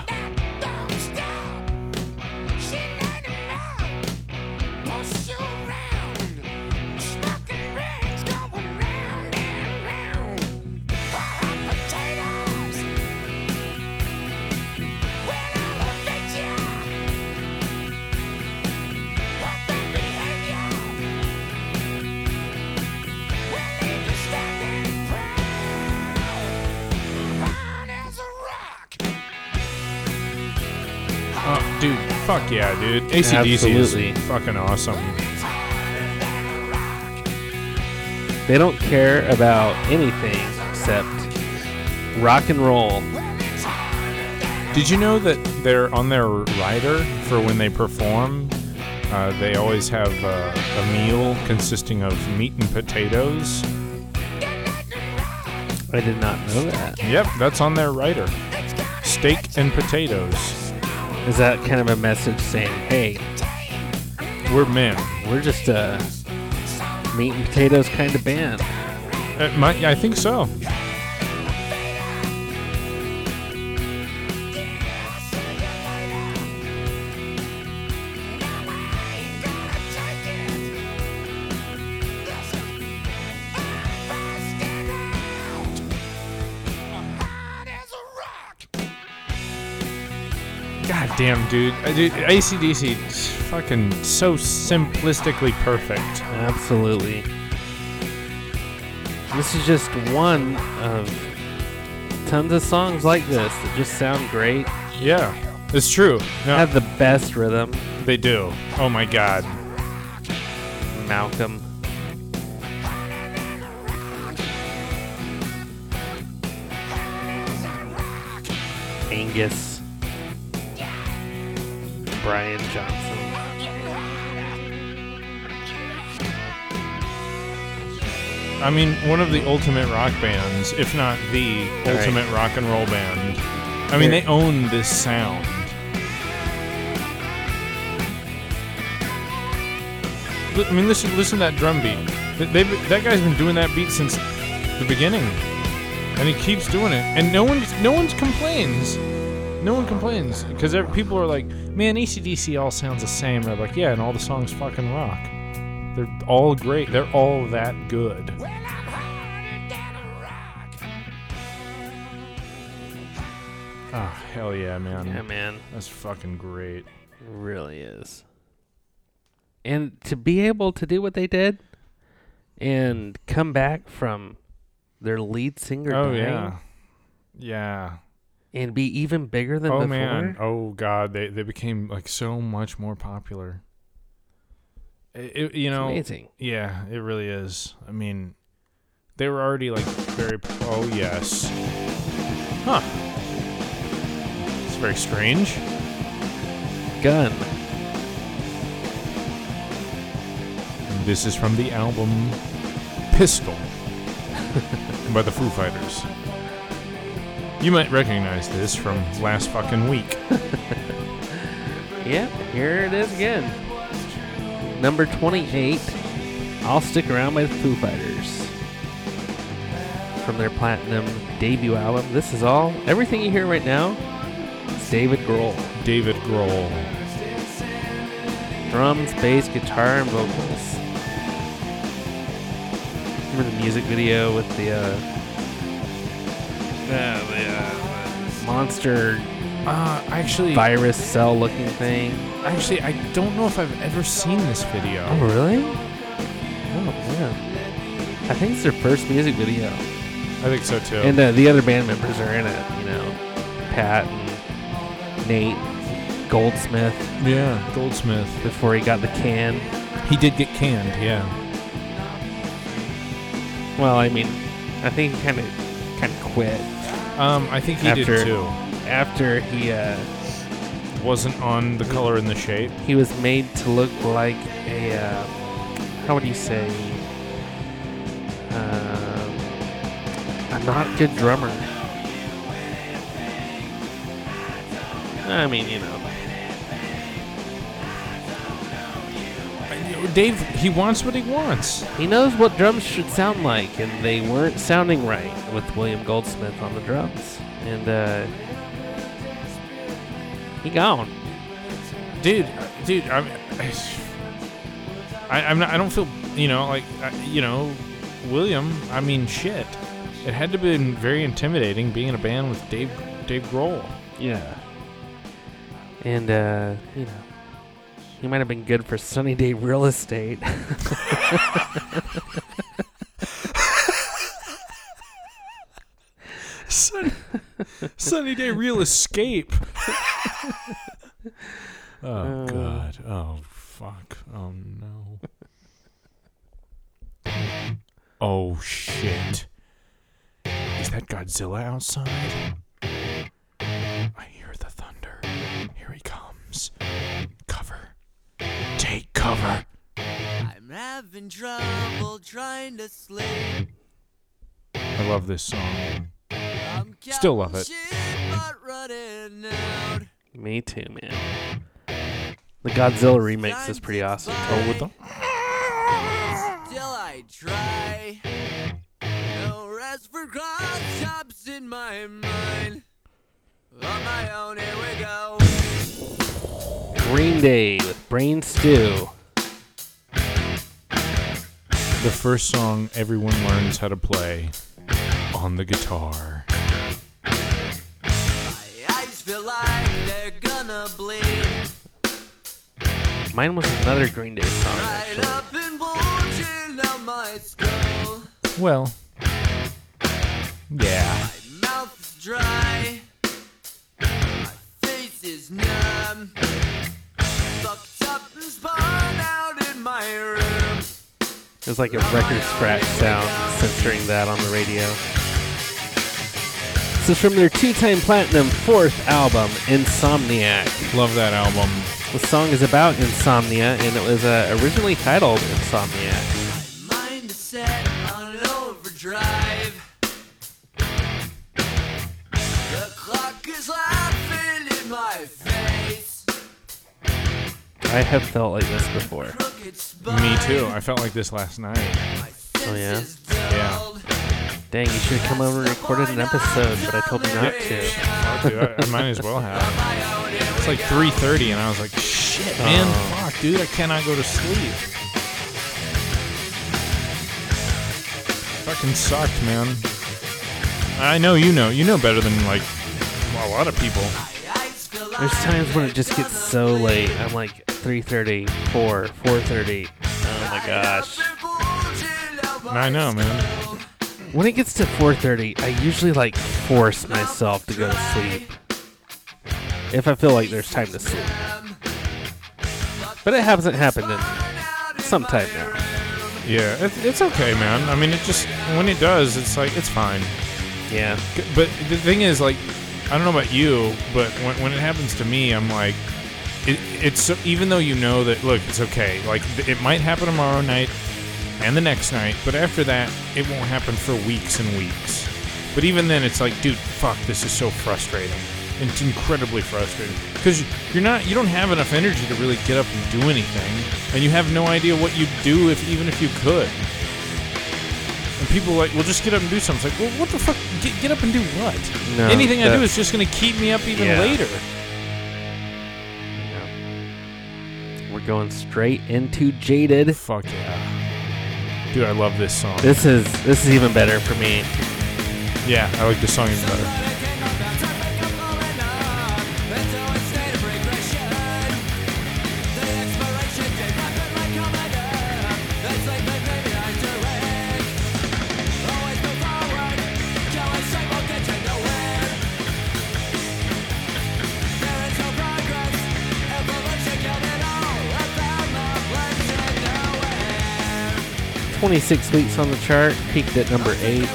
Dude. ACDC Absolutely. is fucking awesome. They don't care about anything except rock and roll. Did you know that they're on their rider for when they perform? Uh, they always have uh, a meal consisting of meat and potatoes. I did not know that. Yep, that's on their rider. Steak and potatoes. Is that kind of a message saying, hey, We're men. we're just a meat and potatoes kind of band? Uh, my, I think so. Dude. Uh, dude ACDC is fucking so simplistically perfect. Absolutely. This is just one of tons of songs like this that just sound great. Yeah, it's true. No, Have the best rhythm. they do. Oh my god. Malcolm. Angus. Brian Johnson. I mean, one of the ultimate rock bands, if not the Right. ultimate rock and roll band. I mean, Here- they own this sound. I mean, listen, listen to that drum beat. They've, that guy's been doing that beat since the beginning, and he keeps doing it. And no one, no one complains. No one complains because people are like, "Man, ACDC all sounds the same." I'm like, "Yeah," and all the songs fucking rock. They're all great. They're all that good. Ah, hell yeah, man. Yeah, man. That's fucking great. It really is. And to be able to do what they did and come back from their lead singer Oh dying yeah, yeah. And be even bigger than Oh before. man. Oh god, they they became like so much more popular. It, it- you It's know, amazing. yeah, it really is. I mean, they were already like very. Oh yes. Huh. It's very strange. Gun. And this is from the album Pistol by the Foo Fighters. You might recognize this from last fucking week. Yep, here it is again. Number 28, I'll Stick Around by the Foo Fighters. From their platinum debut album. This is all, everything you hear right now, is David Grohl. David Grohl. Drums, bass, guitar, and vocals. Remember the music video with the, uh, uh, the, monster Uh, actually, virus cell looking thing? actually, I don't know if I've ever seen this video. Oh, really? Oh, man. I think it's their first music video. I think so too. And uh, the other band members are in it, you know. Pat and Nate Goldsmith yeah, Goldsmith. before he got the can. He did get canned. Yeah. Well, I mean, I think he kind of kind of quit Um, I think he After- did too. after he uh, Wasn't on the color and the shape. he was made to look like a uh, how would you say um, a not good drummer. I mean, you know, Dave, he wants what he wants. he knows what drums should sound like, and they weren't sounding right with William Goldsmith on the drums, and uh, he gone. dude, dude, I'm, I, I'm not. I don't feel, you know, like, you know, William. I mean, shit. It had to have been very intimidating being in a band with Dave, Dave Grohl. Yeah. And, uh, you know, he might have been good for Sunny Day Real Estate. Sunny, Sunny Day Real Escape. Oh Uh. god. Oh fuck. Oh no. oh shit. Is that Godzilla outside? Cover. I'm having trouble trying to sleep. I love this song. I'm Still love it. counting but out. Me too, man. The Godzilla remix is pretty awesome. Oh, with the Still I try. No rest for cross in my mind. On my own, here we go. Green Day with Brain Stew. the first song everyone learns how to play on the guitar. My eyes feel like they're gonna bleed. Mine was another Green Day song, actually. up and bulging out my skull. Well, yeah. My mouth's dry. My face is numb. It was like a record scratch sound censoring that on the radio. This is from their two-time platinum fourth album, Insomniac. Love that album. The song is about insomnia, and it was uh, originally titled Insomniac. My mind is set on overdrive. The clock is laughing in my face. I have felt like this before. Me too. I felt like this last night. Oh, yeah? dulled. Dang, you should have come over and recorded an episode, but I told you not to. Fuck, dude, I, I might as well have. It's like 3:30, and I was like, "Shit, man, Oh. fuck, dude, I cannot go to sleep." Fucking sucked, man. I know you know. You know better than like a lot of people. Eyes feel like There's times when it just gets so late. I'm like 3:30, 4, 4:30. Oh my gosh. I know, man. When it gets to 4:30, I usually like force myself to go to sleep. If I feel like there's time to sleep. But it hasn't happened in some time now. Yeah, it's, it's okay, man. I mean, it just when it does, it's like it's fine. Yeah. But the thing is, like, I don't know about you, but when, when it happens to me, I'm like, it, it's so, even though you know that, look, it's okay. Like, it might happen tomorrow night and the next night, but after that, it won't happen for weeks and weeks. But even then, it's like, dude, fuck, this is so frustrating. It's incredibly frustrating because you're not, you don't have enough energy to really get up and do anything, and you have no idea what you'd do if even if you could. And people are like, well, just get up and do something. It's like, well, what the fuck? Get, get up and do what? No, Anything I do is just going to keep me up even Yeah. later. Going straight into Jaded. Fuck yeah. Dude, I love this song. This is this is even better for me. yeah, I like this song even better. Twenty-six weeks on the chart, peaked at number eight.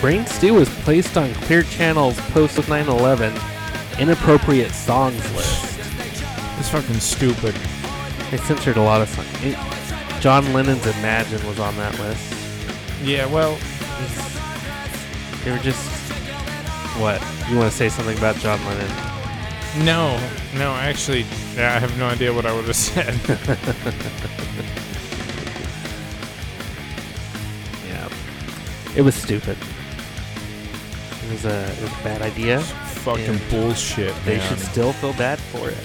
Brain Stew was placed on Clear Channel's post 9/11 inappropriate songs list. It's fucking stupid. They censored a lot of songs. It- John Lennon's Imagine was on that list. Yeah, well, They were just what? You want to say something about John Lennon? No, no, actually, yeah, I have no idea what I would have said. Yeah, it was stupid. It was a, it was a bad idea. fucking And bullshit, They man. should still feel bad for it.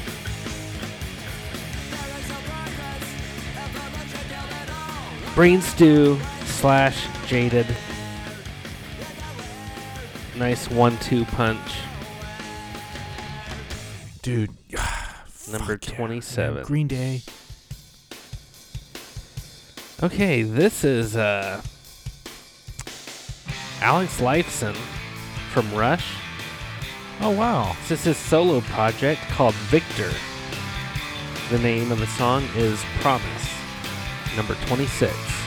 Brain stew slash jaded. Nice one-two punch. Dude, Number fuck yeah, man. 27. Green Day. Okay, this is uh, Alex Lifeson from Rush. Oh wow. This is his solo project called Victor. The name of the song is Promise, number 26.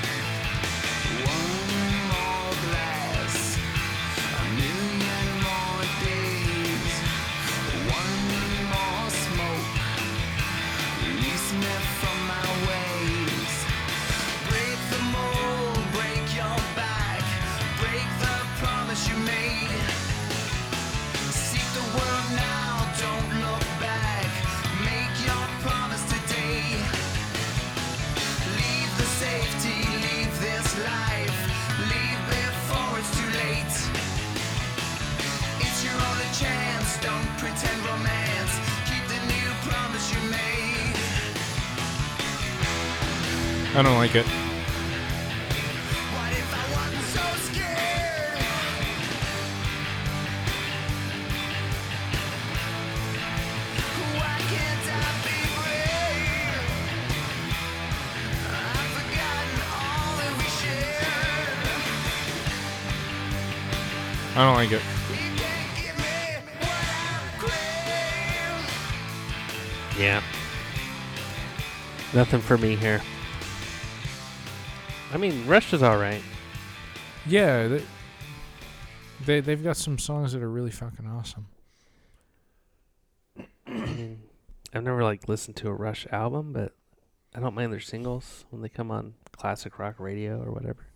Nothing for me here. I mean, Rush is alright. Yeah, they, they they've got some songs that are really fucking awesome. I've never like listened to a Rush album, but I don't mind their singles when they come on classic rock radio or whatever.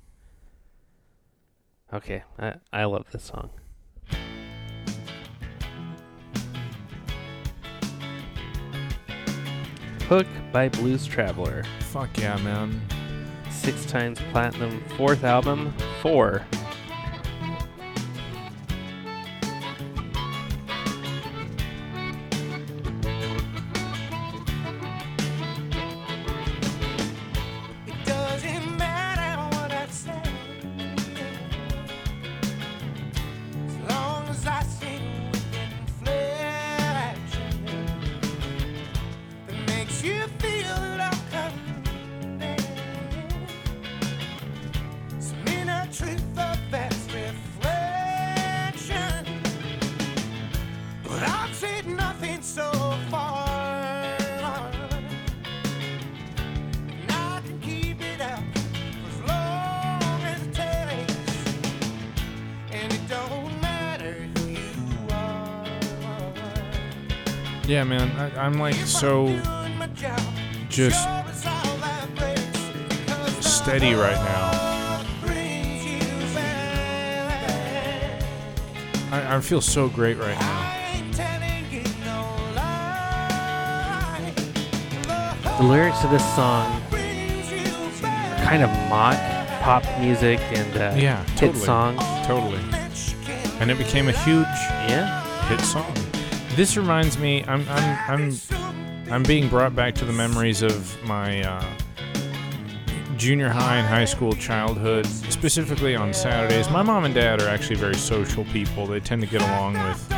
Okay, I I love this song. Hook by Blues Traveler. Fuck yeah, man. Six times platinum, fourth album, four. I'm like so Doing my job, just sure as all that breaks, because steady right now. love brings you back. I, I feel so great right now. I ain't telling you no lie. The lyrics of this song brings you back. kind of mock pop music and uh, Yeah, hit totally. songs. Totally. And it became a huge Yeah, hit song. This reminds me. I'm I'm I'm I'm being brought back to the memories of my uh, junior high and high school childhood, specifically on Saturdays. My mom and dad are actually very social people. They tend to get along with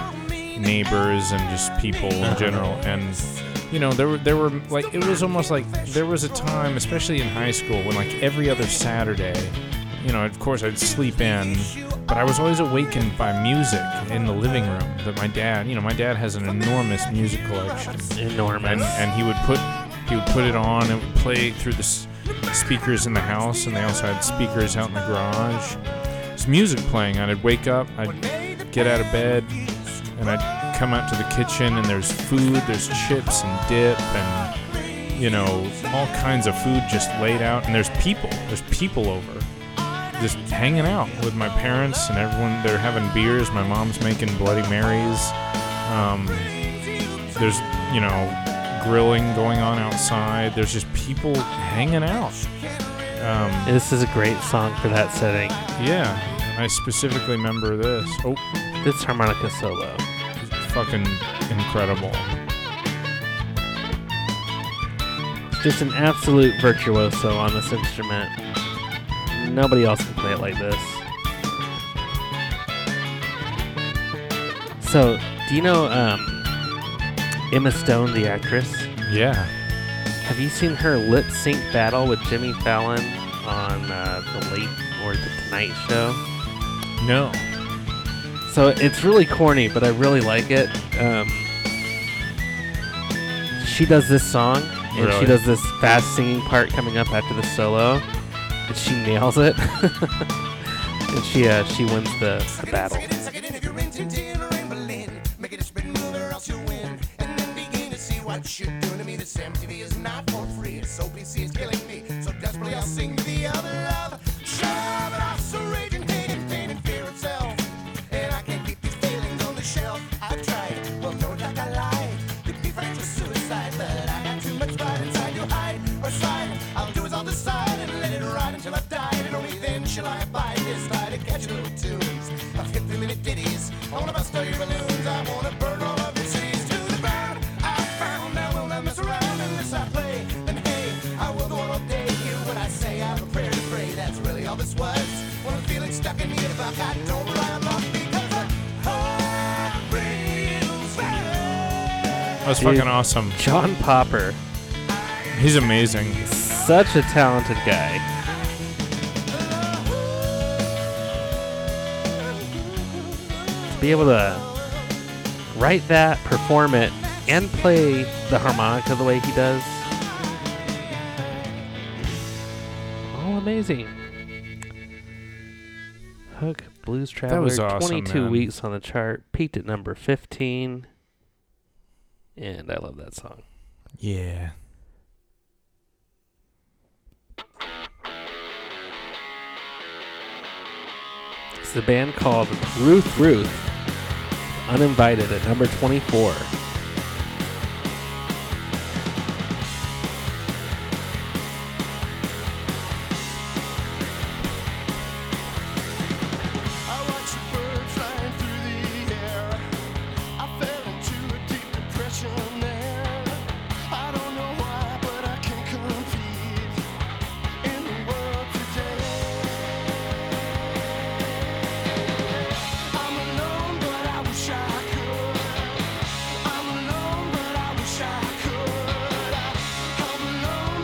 neighbors and just people in general. And you know, there were there were like it was almost like there was a time, especially in high school, when like every other Saturday, you know, of course I'd sleep in, but I was always awakened by music in the living room. That my dad, you know, my dad has an enormous music collection enormous. and and he would put he would put it on and would play through the s- speakers in the house, and they also had speakers out in the garage. There's music playing. I'd wake up, I'd get out of bed, and I'd come out to the kitchen, and there's food, there's chips and dip, and you know all kinds of food just laid out, and there's people, there's people over. Just hanging out with my parents and everyone. They're having beers. My mom's making Bloody Marys. Um, there's you know grilling going on outside there's just people hanging out um, this is a great song for that setting. yeah i specifically remember this oh This harmonica solo. fucking incredible Just an absolute virtuoso on this instrument. Nobody else can play it like this. So, do you know um, Emma Stone, the actress? yeah Have you seen her lip sync battle with Jimmy Fallon on uh, the Late or the Tonight Show? no So it's really corny, but I really like it. Um, she does this song, and she does this fast singing part coming up after the solo, and she nails it. and she uh, she wins the, the battle. What you're doing to me. This MTV is not for free. It's OPC is killing me. So desperately I'll sing the other love. Shove only then shall I abide this lie to catch little tunes. I'll skip three minute ditties. I wanna bust all your balloons. I wanna burn all of your cities to the ground. I found I will not mess around unless I play. Then hey, I will go all day. Hear what I say, I have a prayer to pray, that's really all this was. When I'm feeling stuck in the fuck, I don't rely on luck because the heart reels back. That's Dude. fucking awesome. John Popper, He's amazing. such a talented guy. Be able to write that, perform it, and play the harmonica the way he does. All amazing. Hook Blues Traveler, that was awesome, 22 man. weeks on the chart, peaked at number 15. And I love that song. Yeah. It's a band called Ruth Ruth, uninvited at number 24.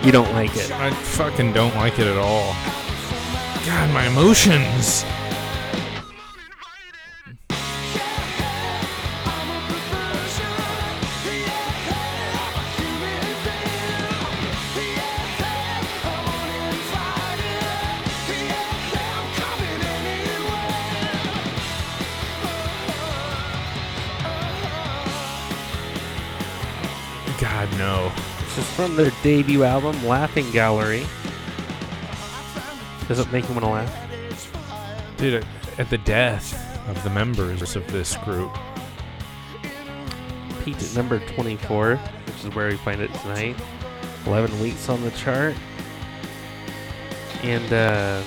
You don't like it. I fucking don't like it at all. God, my emotions. From their debut album, Laughing Gallery. Does it make you want to laugh? Dude, at the death of the members of this group, Peaked at number 24, which is where we find it tonight. 11 weeks on the chart. And, uh.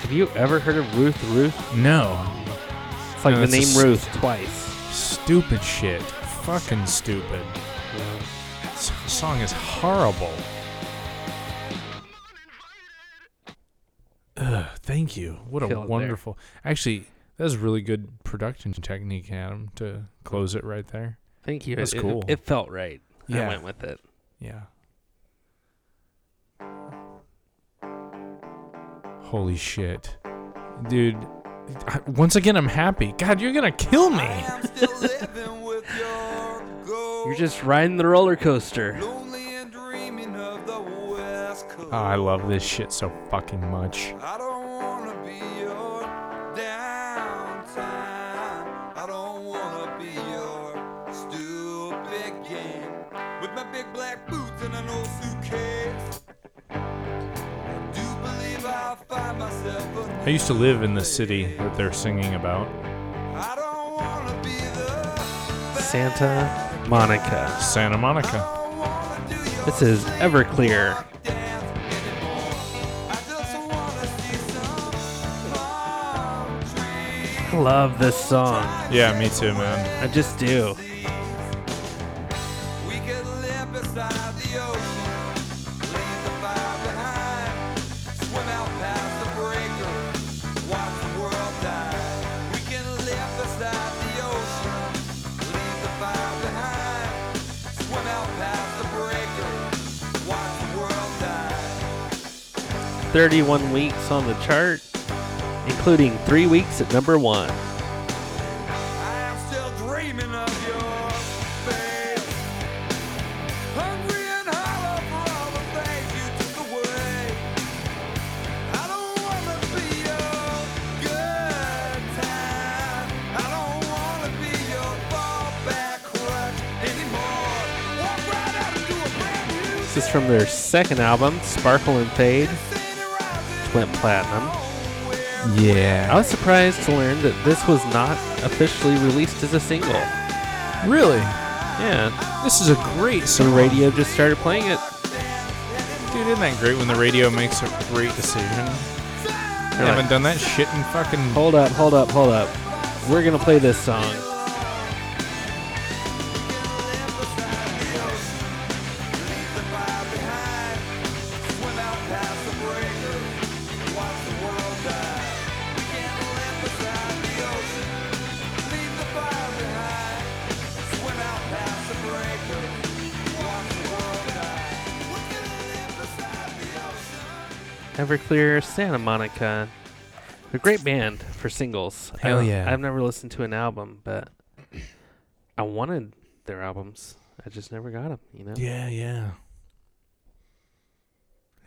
Have you ever heard of Ruth Ruth? no. It's like No, the name Ruth twice. Stupid shit. Fucking stupid. This song is horrible. Ugh, thank you. What a Feel it there. wonderful. Actually, that was really good production technique, Adam, to close it right there. Thank you. That's It- it- cool. It, felt right. I went with it. Yeah. Holy shit. Dude, I- once again, I'm happy. God, you're going to kill me. I'm still living with your ghost. You're just riding the roller coaster. lonely and dreaming of the West Coast. Oh, I love this shit so fucking much. I don't wanna be your downtime. I don't wanna be your stupid game. With my big black boots and an old suitcase. I do believe I'll find myself a I used to live in the city that they're singing about. I don't wanna be the Santa Monica. Santa Monica. don't wanna do your This is Everclear. dance anymore. I just wanna see some palm trees. I love this song. Yeah, me too, man. I just do. 31 weeks on the chart. including three weeks at number one. I am still dreaming of your face. Hungry and hollow for all the things you took away. I don't wanna be your good time. I don't wanna be your fallback crutch anymore. Walk right out into a brand new This is from their second album, Sparkle and Fade, went platinum. Yeah. I was surprised to learn that this was not officially released as a single. really? Yeah, This is a great so song. radio just started playing it. Dude, isn't that great when the radio makes a great decision? I haven't like, done that shit in fucking. hold up, hold up, hold up. We're gonna play this song. Everclear, Santa Monica. A great band for singles. Hell yeah. I've never listened to an album, but I wanted their albums. I just never got them, you know? Yeah, yeah.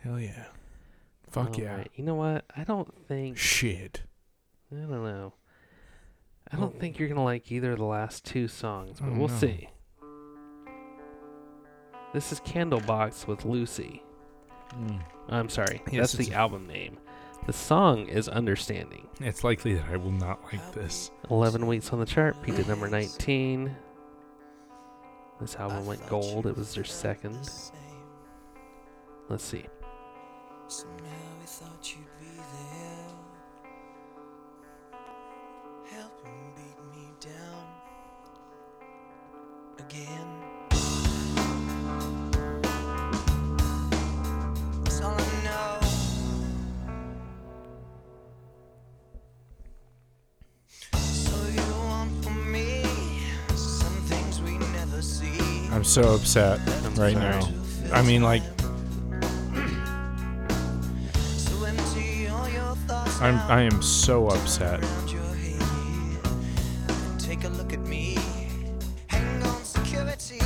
Hell yeah. Fuck All yeah. right. You know what? I don't think. Shit. I don't know. I don't think you're gonna like either of the last two songs, but Oh, we'll no. see. This is Candlebox with Lucy. Mm. I'm sorry, Yes, that's the a- album name. The song is Understanding. It's likely that I will not like this. 11 weeks on the chart, peaked at number 19. This album went gold. It was their second. Let's see. Somehow I'm so upset I'm right sorry. now. I mean, like, So empty all your thoughts I'm. I am so upset. around your head. Take a look at me. Hang on, security.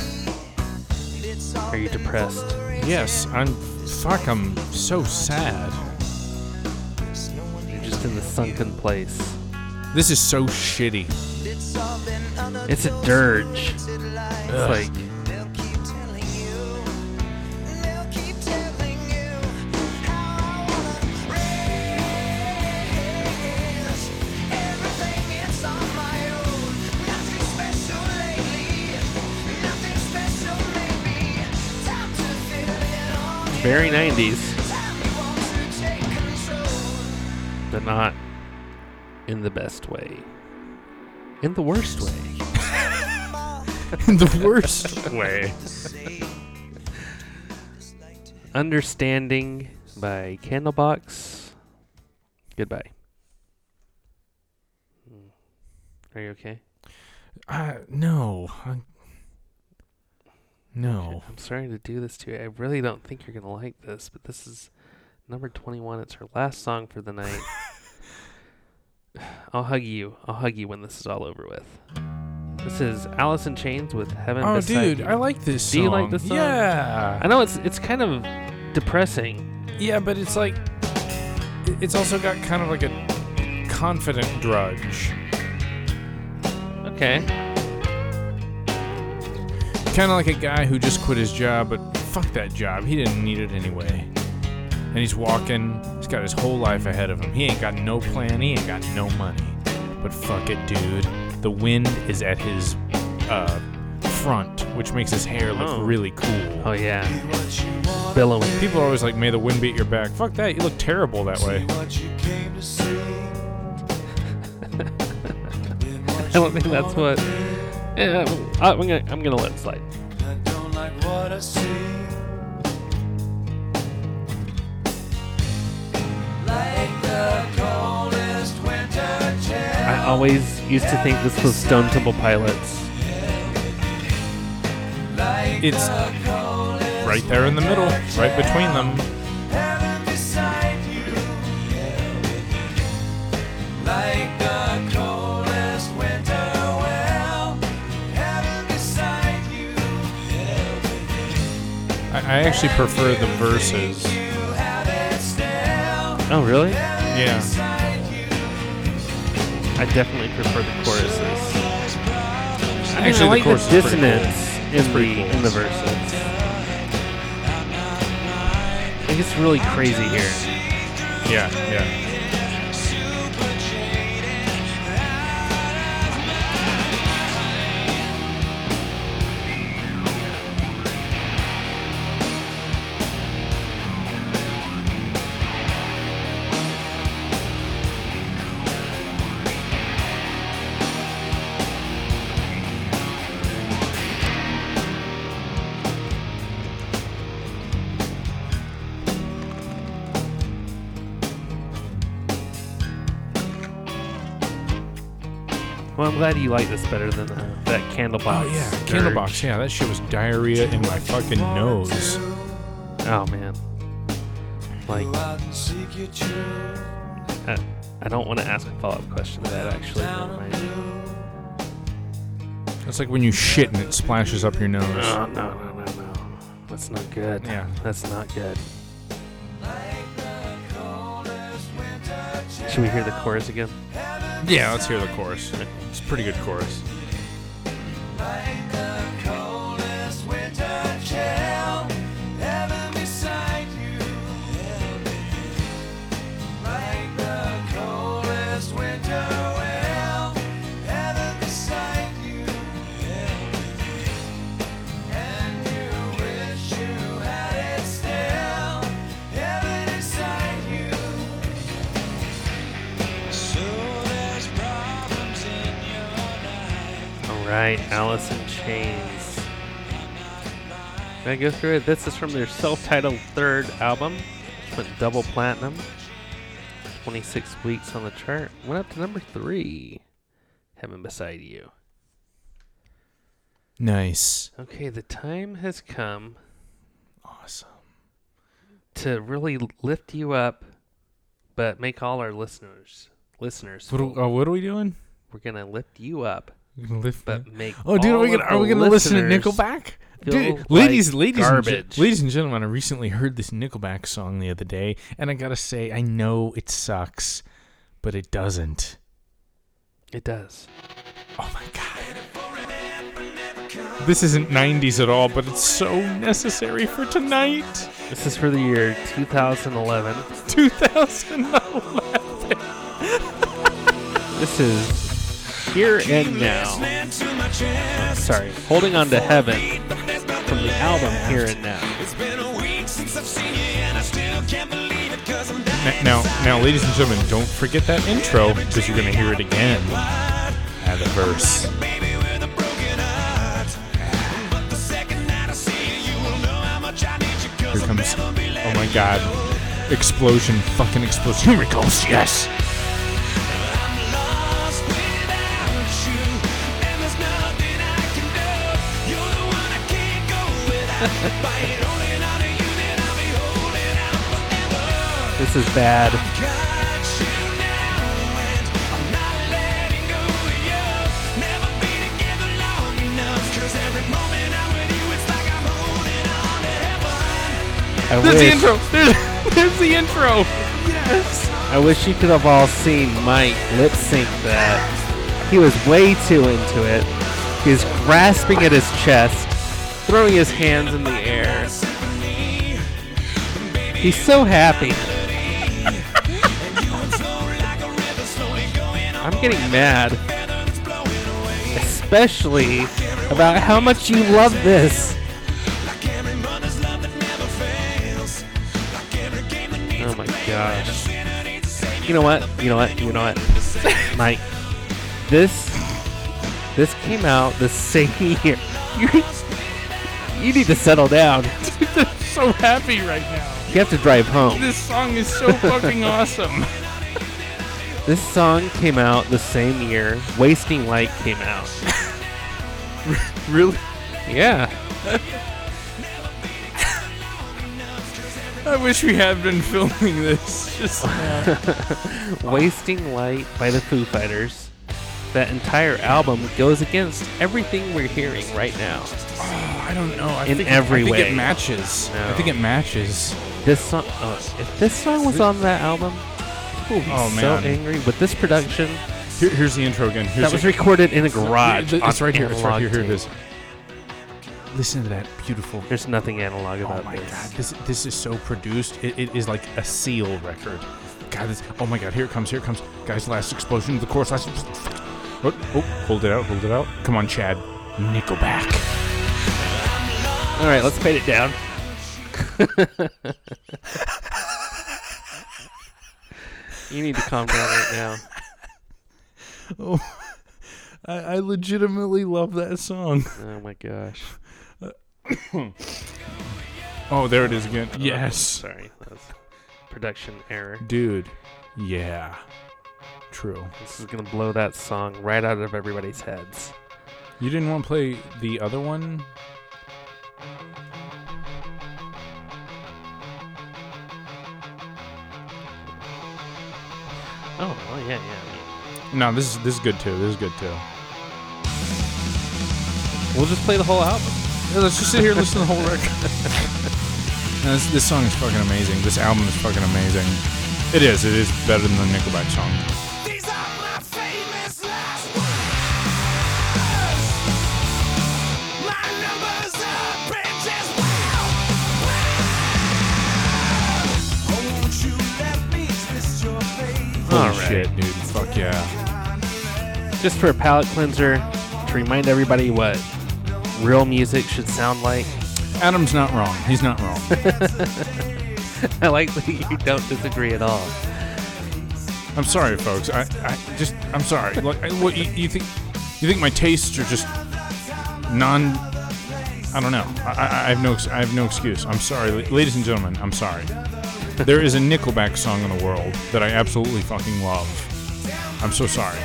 It's all Are you depressed? for a reason. Yes, I'm. Fuck, I'm so sad. There's no one You're just in the sunken place. This is so shitty. It's all been under It's a dirge. It's like very 90s, Time you want to take control. but not in the best way. In the worst way. In the worst way. Understanding by Candlebox. Goodbye. Hmm. Are you okay? Uh, no. I, no. I'm sorry to do this to you. I really don't think you're going to like this, but this is number 21. It's her last song for the night. I'll hug you. I'll hug you when this is all over with. This is Alice in Chains with Heaven Oh, Beside dude, You. I like this Song. Do you like this song? Yeah. I know it's it's kind of depressing. Yeah, but it's like it's also got kind of like a confident drudge. Okay. Kind of like a guy who just quit his job, but fuck that job. He didn't need it anyway. And he's walking. He's got his whole life ahead of him. He ain't got no plan. He ain't got no money. But fuck it, dude. The wind is at his uh, front, which makes his hair look Oh. really cool. Oh yeah. Billowing. People are always like, "May the wind beat your back." Fuck that. You look terrible that way. What you came to see. I don't think that's what. Yeah, I'm gonna I'm gonna let it slide. I don't like what I see. Like the coldest winter chill. I always used to think this was Stone Temple Pilots. It's right there in the middle, right between them. Heaven beside I actually prefer the verses. Oh, really? Yeah. I definitely prefer the choruses. I mean, Actually, I like the chorus is pretty cool. dissonance in pretty the cool. in the verses. It gets really crazy here. Yeah, yeah. I'm glad you like this better than uh, that Candlebox. Oh yeah, Dirge. Candlebox. Yeah, that shit was diarrhea in my fucking nose. Oh man. Like, I, I don't want to ask a follow-up question to that. Actually. It's like when you shit and it splashes up your nose. No, no, no, no, no. That's not good. Yeah. That's not good. Should we hear the chorus again? Yeah, let's hear the chorus. It's a pretty good chorus. Alice in Chains. Can I go through it? This is from their self-titled third album, which went double platinum. 26 weeks on the chart. Went up to number three. Heaven Beside You. Nice. Okay, the time has come Awesome. to really lift you up, but make all our listeners listeners. What, are, uh, what are we doing? We're gonna lift you up, We're gonna lift but me- make Oh, dude, are we gonna are we gonna listen to Nickelback? feel Dude, like ladies, ladies, and, ge- garbage. ladies and gentlemen, I recently heard this Nickelback song the other day, and I gotta say, I know it sucks, but it doesn't. It does. Oh my god. This isn't 90s at all, but it's so necessary for tonight. This is for the year 2011. 2011. This is Here and Now. Sorry, Holding On to Heaven from the album Here and Now. Now, now, ladies and gentlemen, don't forget that intro because you're gonna hear it again. At the verse. Here comes. Oh my god. Explosion. Fucking explosion. Here it goes. Yes. This is bad. I There's the intro. There's, there's the intro. Yes. I wish you could have all seen Mike lip sync that. He was way too into it. He was grasping at his chest, throwing his hands in the air. He's so happy. I'm getting mad. Especially about how much you love this. Oh my gosh. You know what? You know what? You know what? Mike, this this came out the same year. You need to settle down. I'm so happy right now. You have to drive home. This song is so fucking awesome. This song came out the same year Wasting Light came out. Really? Yeah. I wish we had been filming this. Just now. Wasting Light by the Foo Fighters. That entire album goes against everything we're hearing right now. Ah. I don't know. I In think every I think way. it matches. I think it matches. This song, oh, if this song was on that album, people would be Oh, so man. angry. With this production, Here, here's the intro again. Here's that was recorded in a garage. It's right here. It's right here. Here it is. Listen to that beautiful. There's nothing analog oh about this. Oh my this. god, this this is so produced. It, it is like a seal record. God, this, oh my god, here it comes, here it comes. Guys, last explosion of the chorus. Last. Oh, oh, hold it out, hold it out. Come on, Chad. Nickelback. All right, let's fade it down. you need to calm down right now. Oh, I, I legitimately love that song. Oh my gosh. Oh, there it is again. Oh, Yes, sorry, that was production error. dude. Yeah, true. This is gonna blow that song right out of everybody's heads. You didn't want to play the other one? Oh, well, yeah, yeah. No, this is this is good too. This is good too. We'll just play the whole album. Yeah, let's just sit here and listen to the whole record. No, this, this song is fucking amazing. This album is fucking amazing. It is. It is better than the Nickelback song. Shit, dude. Fuck yeah. Just for a palate cleanser, to remind everybody what real music should sound like. Adam's not wrong. He's not wrong. I like that you don't disagree at all. I'm sorry, folks. I, I just I'm sorry. Like, I, what you, you think? You think my tastes are just non? I don't know. I, I, I have no, I have no excuse. I'm sorry, ladies and gentlemen. I'm sorry. There is a Nickelback song in the world that I absolutely fucking love. I'm so sorry.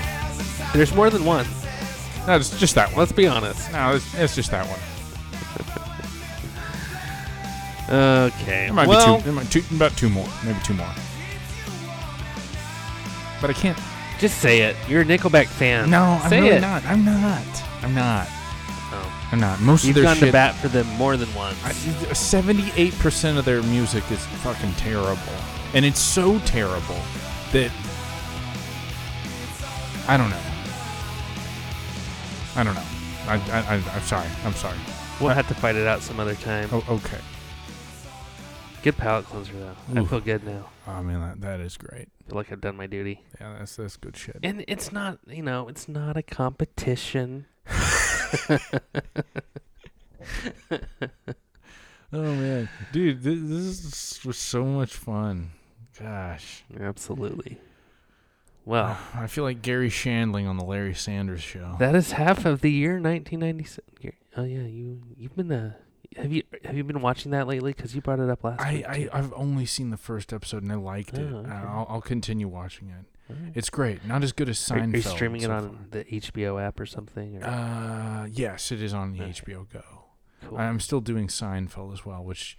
There's more than one. No, it's just that one. Let's be honest. No, it's, it's just that one. Okay. There might well, be two, there might two. About two more. Maybe two more. But I can't. just say it. You're a Nickelback fan. No, I'm say really it. not. I'm not. I'm not. Oh. I'm not. Most You've of their gone shit. to bat for them more than once. Seventy-eight percent of their music is fucking terrible, and it's so terrible that I don't know. I don't know. I, I, I I'm sorry. I'm sorry. we'll have to fight it out some other time. Oh, okay. Good palate cleanser though. I feel good now. Oh, I mean that, that is great. feel like I've done my duty. Yeah, that's that's good shit. And it's not, you know, it's not a competition. Oh man, dude, this, this was so much fun. Gosh, Absolutely. Well, I feel like Garry Shandling on the Larry Sanders show. that is half of the year 1997. Oh yeah, you you've been uh have you have you been watching that lately? Because you brought it up last I, week I I've only seen the first episode and I liked it. Oh, okay. I'll, I'll continue watching it. Alright. It's great. Not as good as Seinfeld. are you streaming it so on the HBO app or something? Or? Uh, yes, it is on the Okay. HBO Go. cool. I'm still doing Seinfeld as well, which.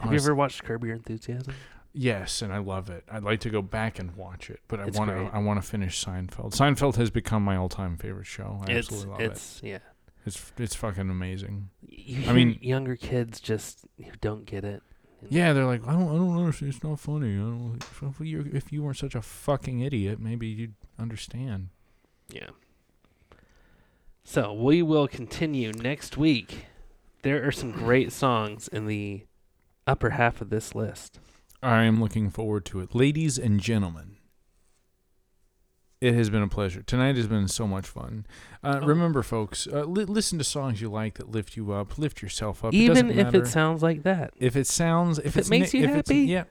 have you ever watched Curb Your Enthusiasm? Yes, and I love it. I'd like to go back and watch it, but I want to. I want to finish Seinfeld. Seinfeld has become my all-time favorite show. I it's absolutely love it's yeah. it. It's it's fucking amazing. You I mean- younger kids just who don't get it. Yeah, they're like, I don't, I don't understand. It's not funny. I don't, if you if you weren't such a fucking idiot, maybe you'd understand. Yeah. So we will continue next week. There are some great songs in the upper half of this list. I am looking forward to it, ladies and gentlemen. It has been a pleasure. Tonight has been so much fun. Uh, Oh. Remember, folks, uh, li- listen to songs you like that lift you up, lift yourself up. Even doesn't if matter. it sounds like that. if it sounds, if, if it makes ni- you if it's- happy, yeah.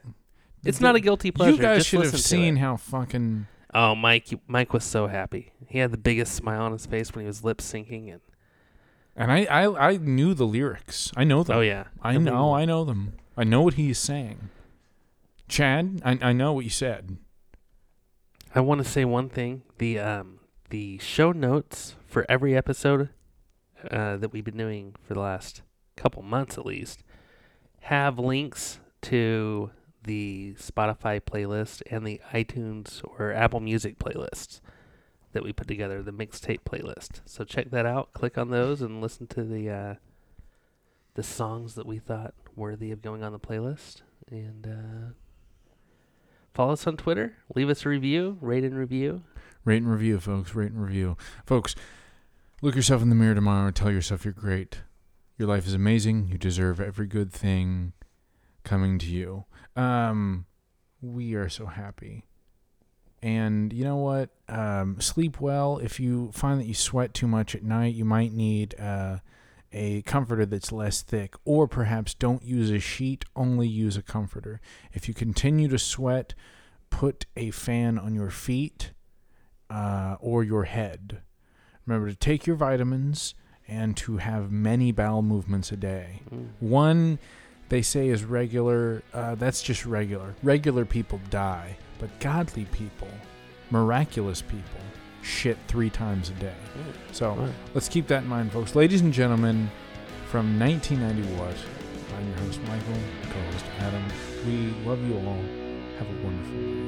It's The- not a guilty pleasure. You guys Just should have seen it. how fucking. Oh, Mike! Mike was so happy. He had the biggest smile on his face when he was lip syncing, and And I, I, I knew the lyrics. I know them. oh yeah, I know. I know them. I know what he's saying. Chad, I, I know what you said. I want to say one thing: the um the show notes for every episode uh, that we've been doing for the last couple months at least have links to the Spotify playlist and the iTunes or Apple Music playlists that we put together, the mixtape playlist. So check that out. Click on those and listen to the uh, the songs that we thought worthy of going on the playlist. And uh, follow us on Twitter. Leave us a review, rate and review. Rate and review, folks. Rate and review. Folks, look yourself in the mirror tomorrow and tell yourself you're great. Your life is amazing. You deserve every good thing coming to you. Um, we are so happy. And you know what? Um, sleep well. If you find that you sweat too much at night, you might need uh, a comforter that's less thick. Or perhaps don't use a sheet, only use a comforter. If you continue to sweat, put a fan on your feet uh, or your head. Remember to take your vitamins and to have many bowel movements a day. One, they say, is regular. Uh, that's just regular. Regular people die, but godly people, miraculous people, shit three times a day. Mm. So Right. let's keep that in mind, folks. Ladies and gentlemen, from 1990 What, I'm your host, Michael, co host, Adam. We love you all. Have a wonderful night.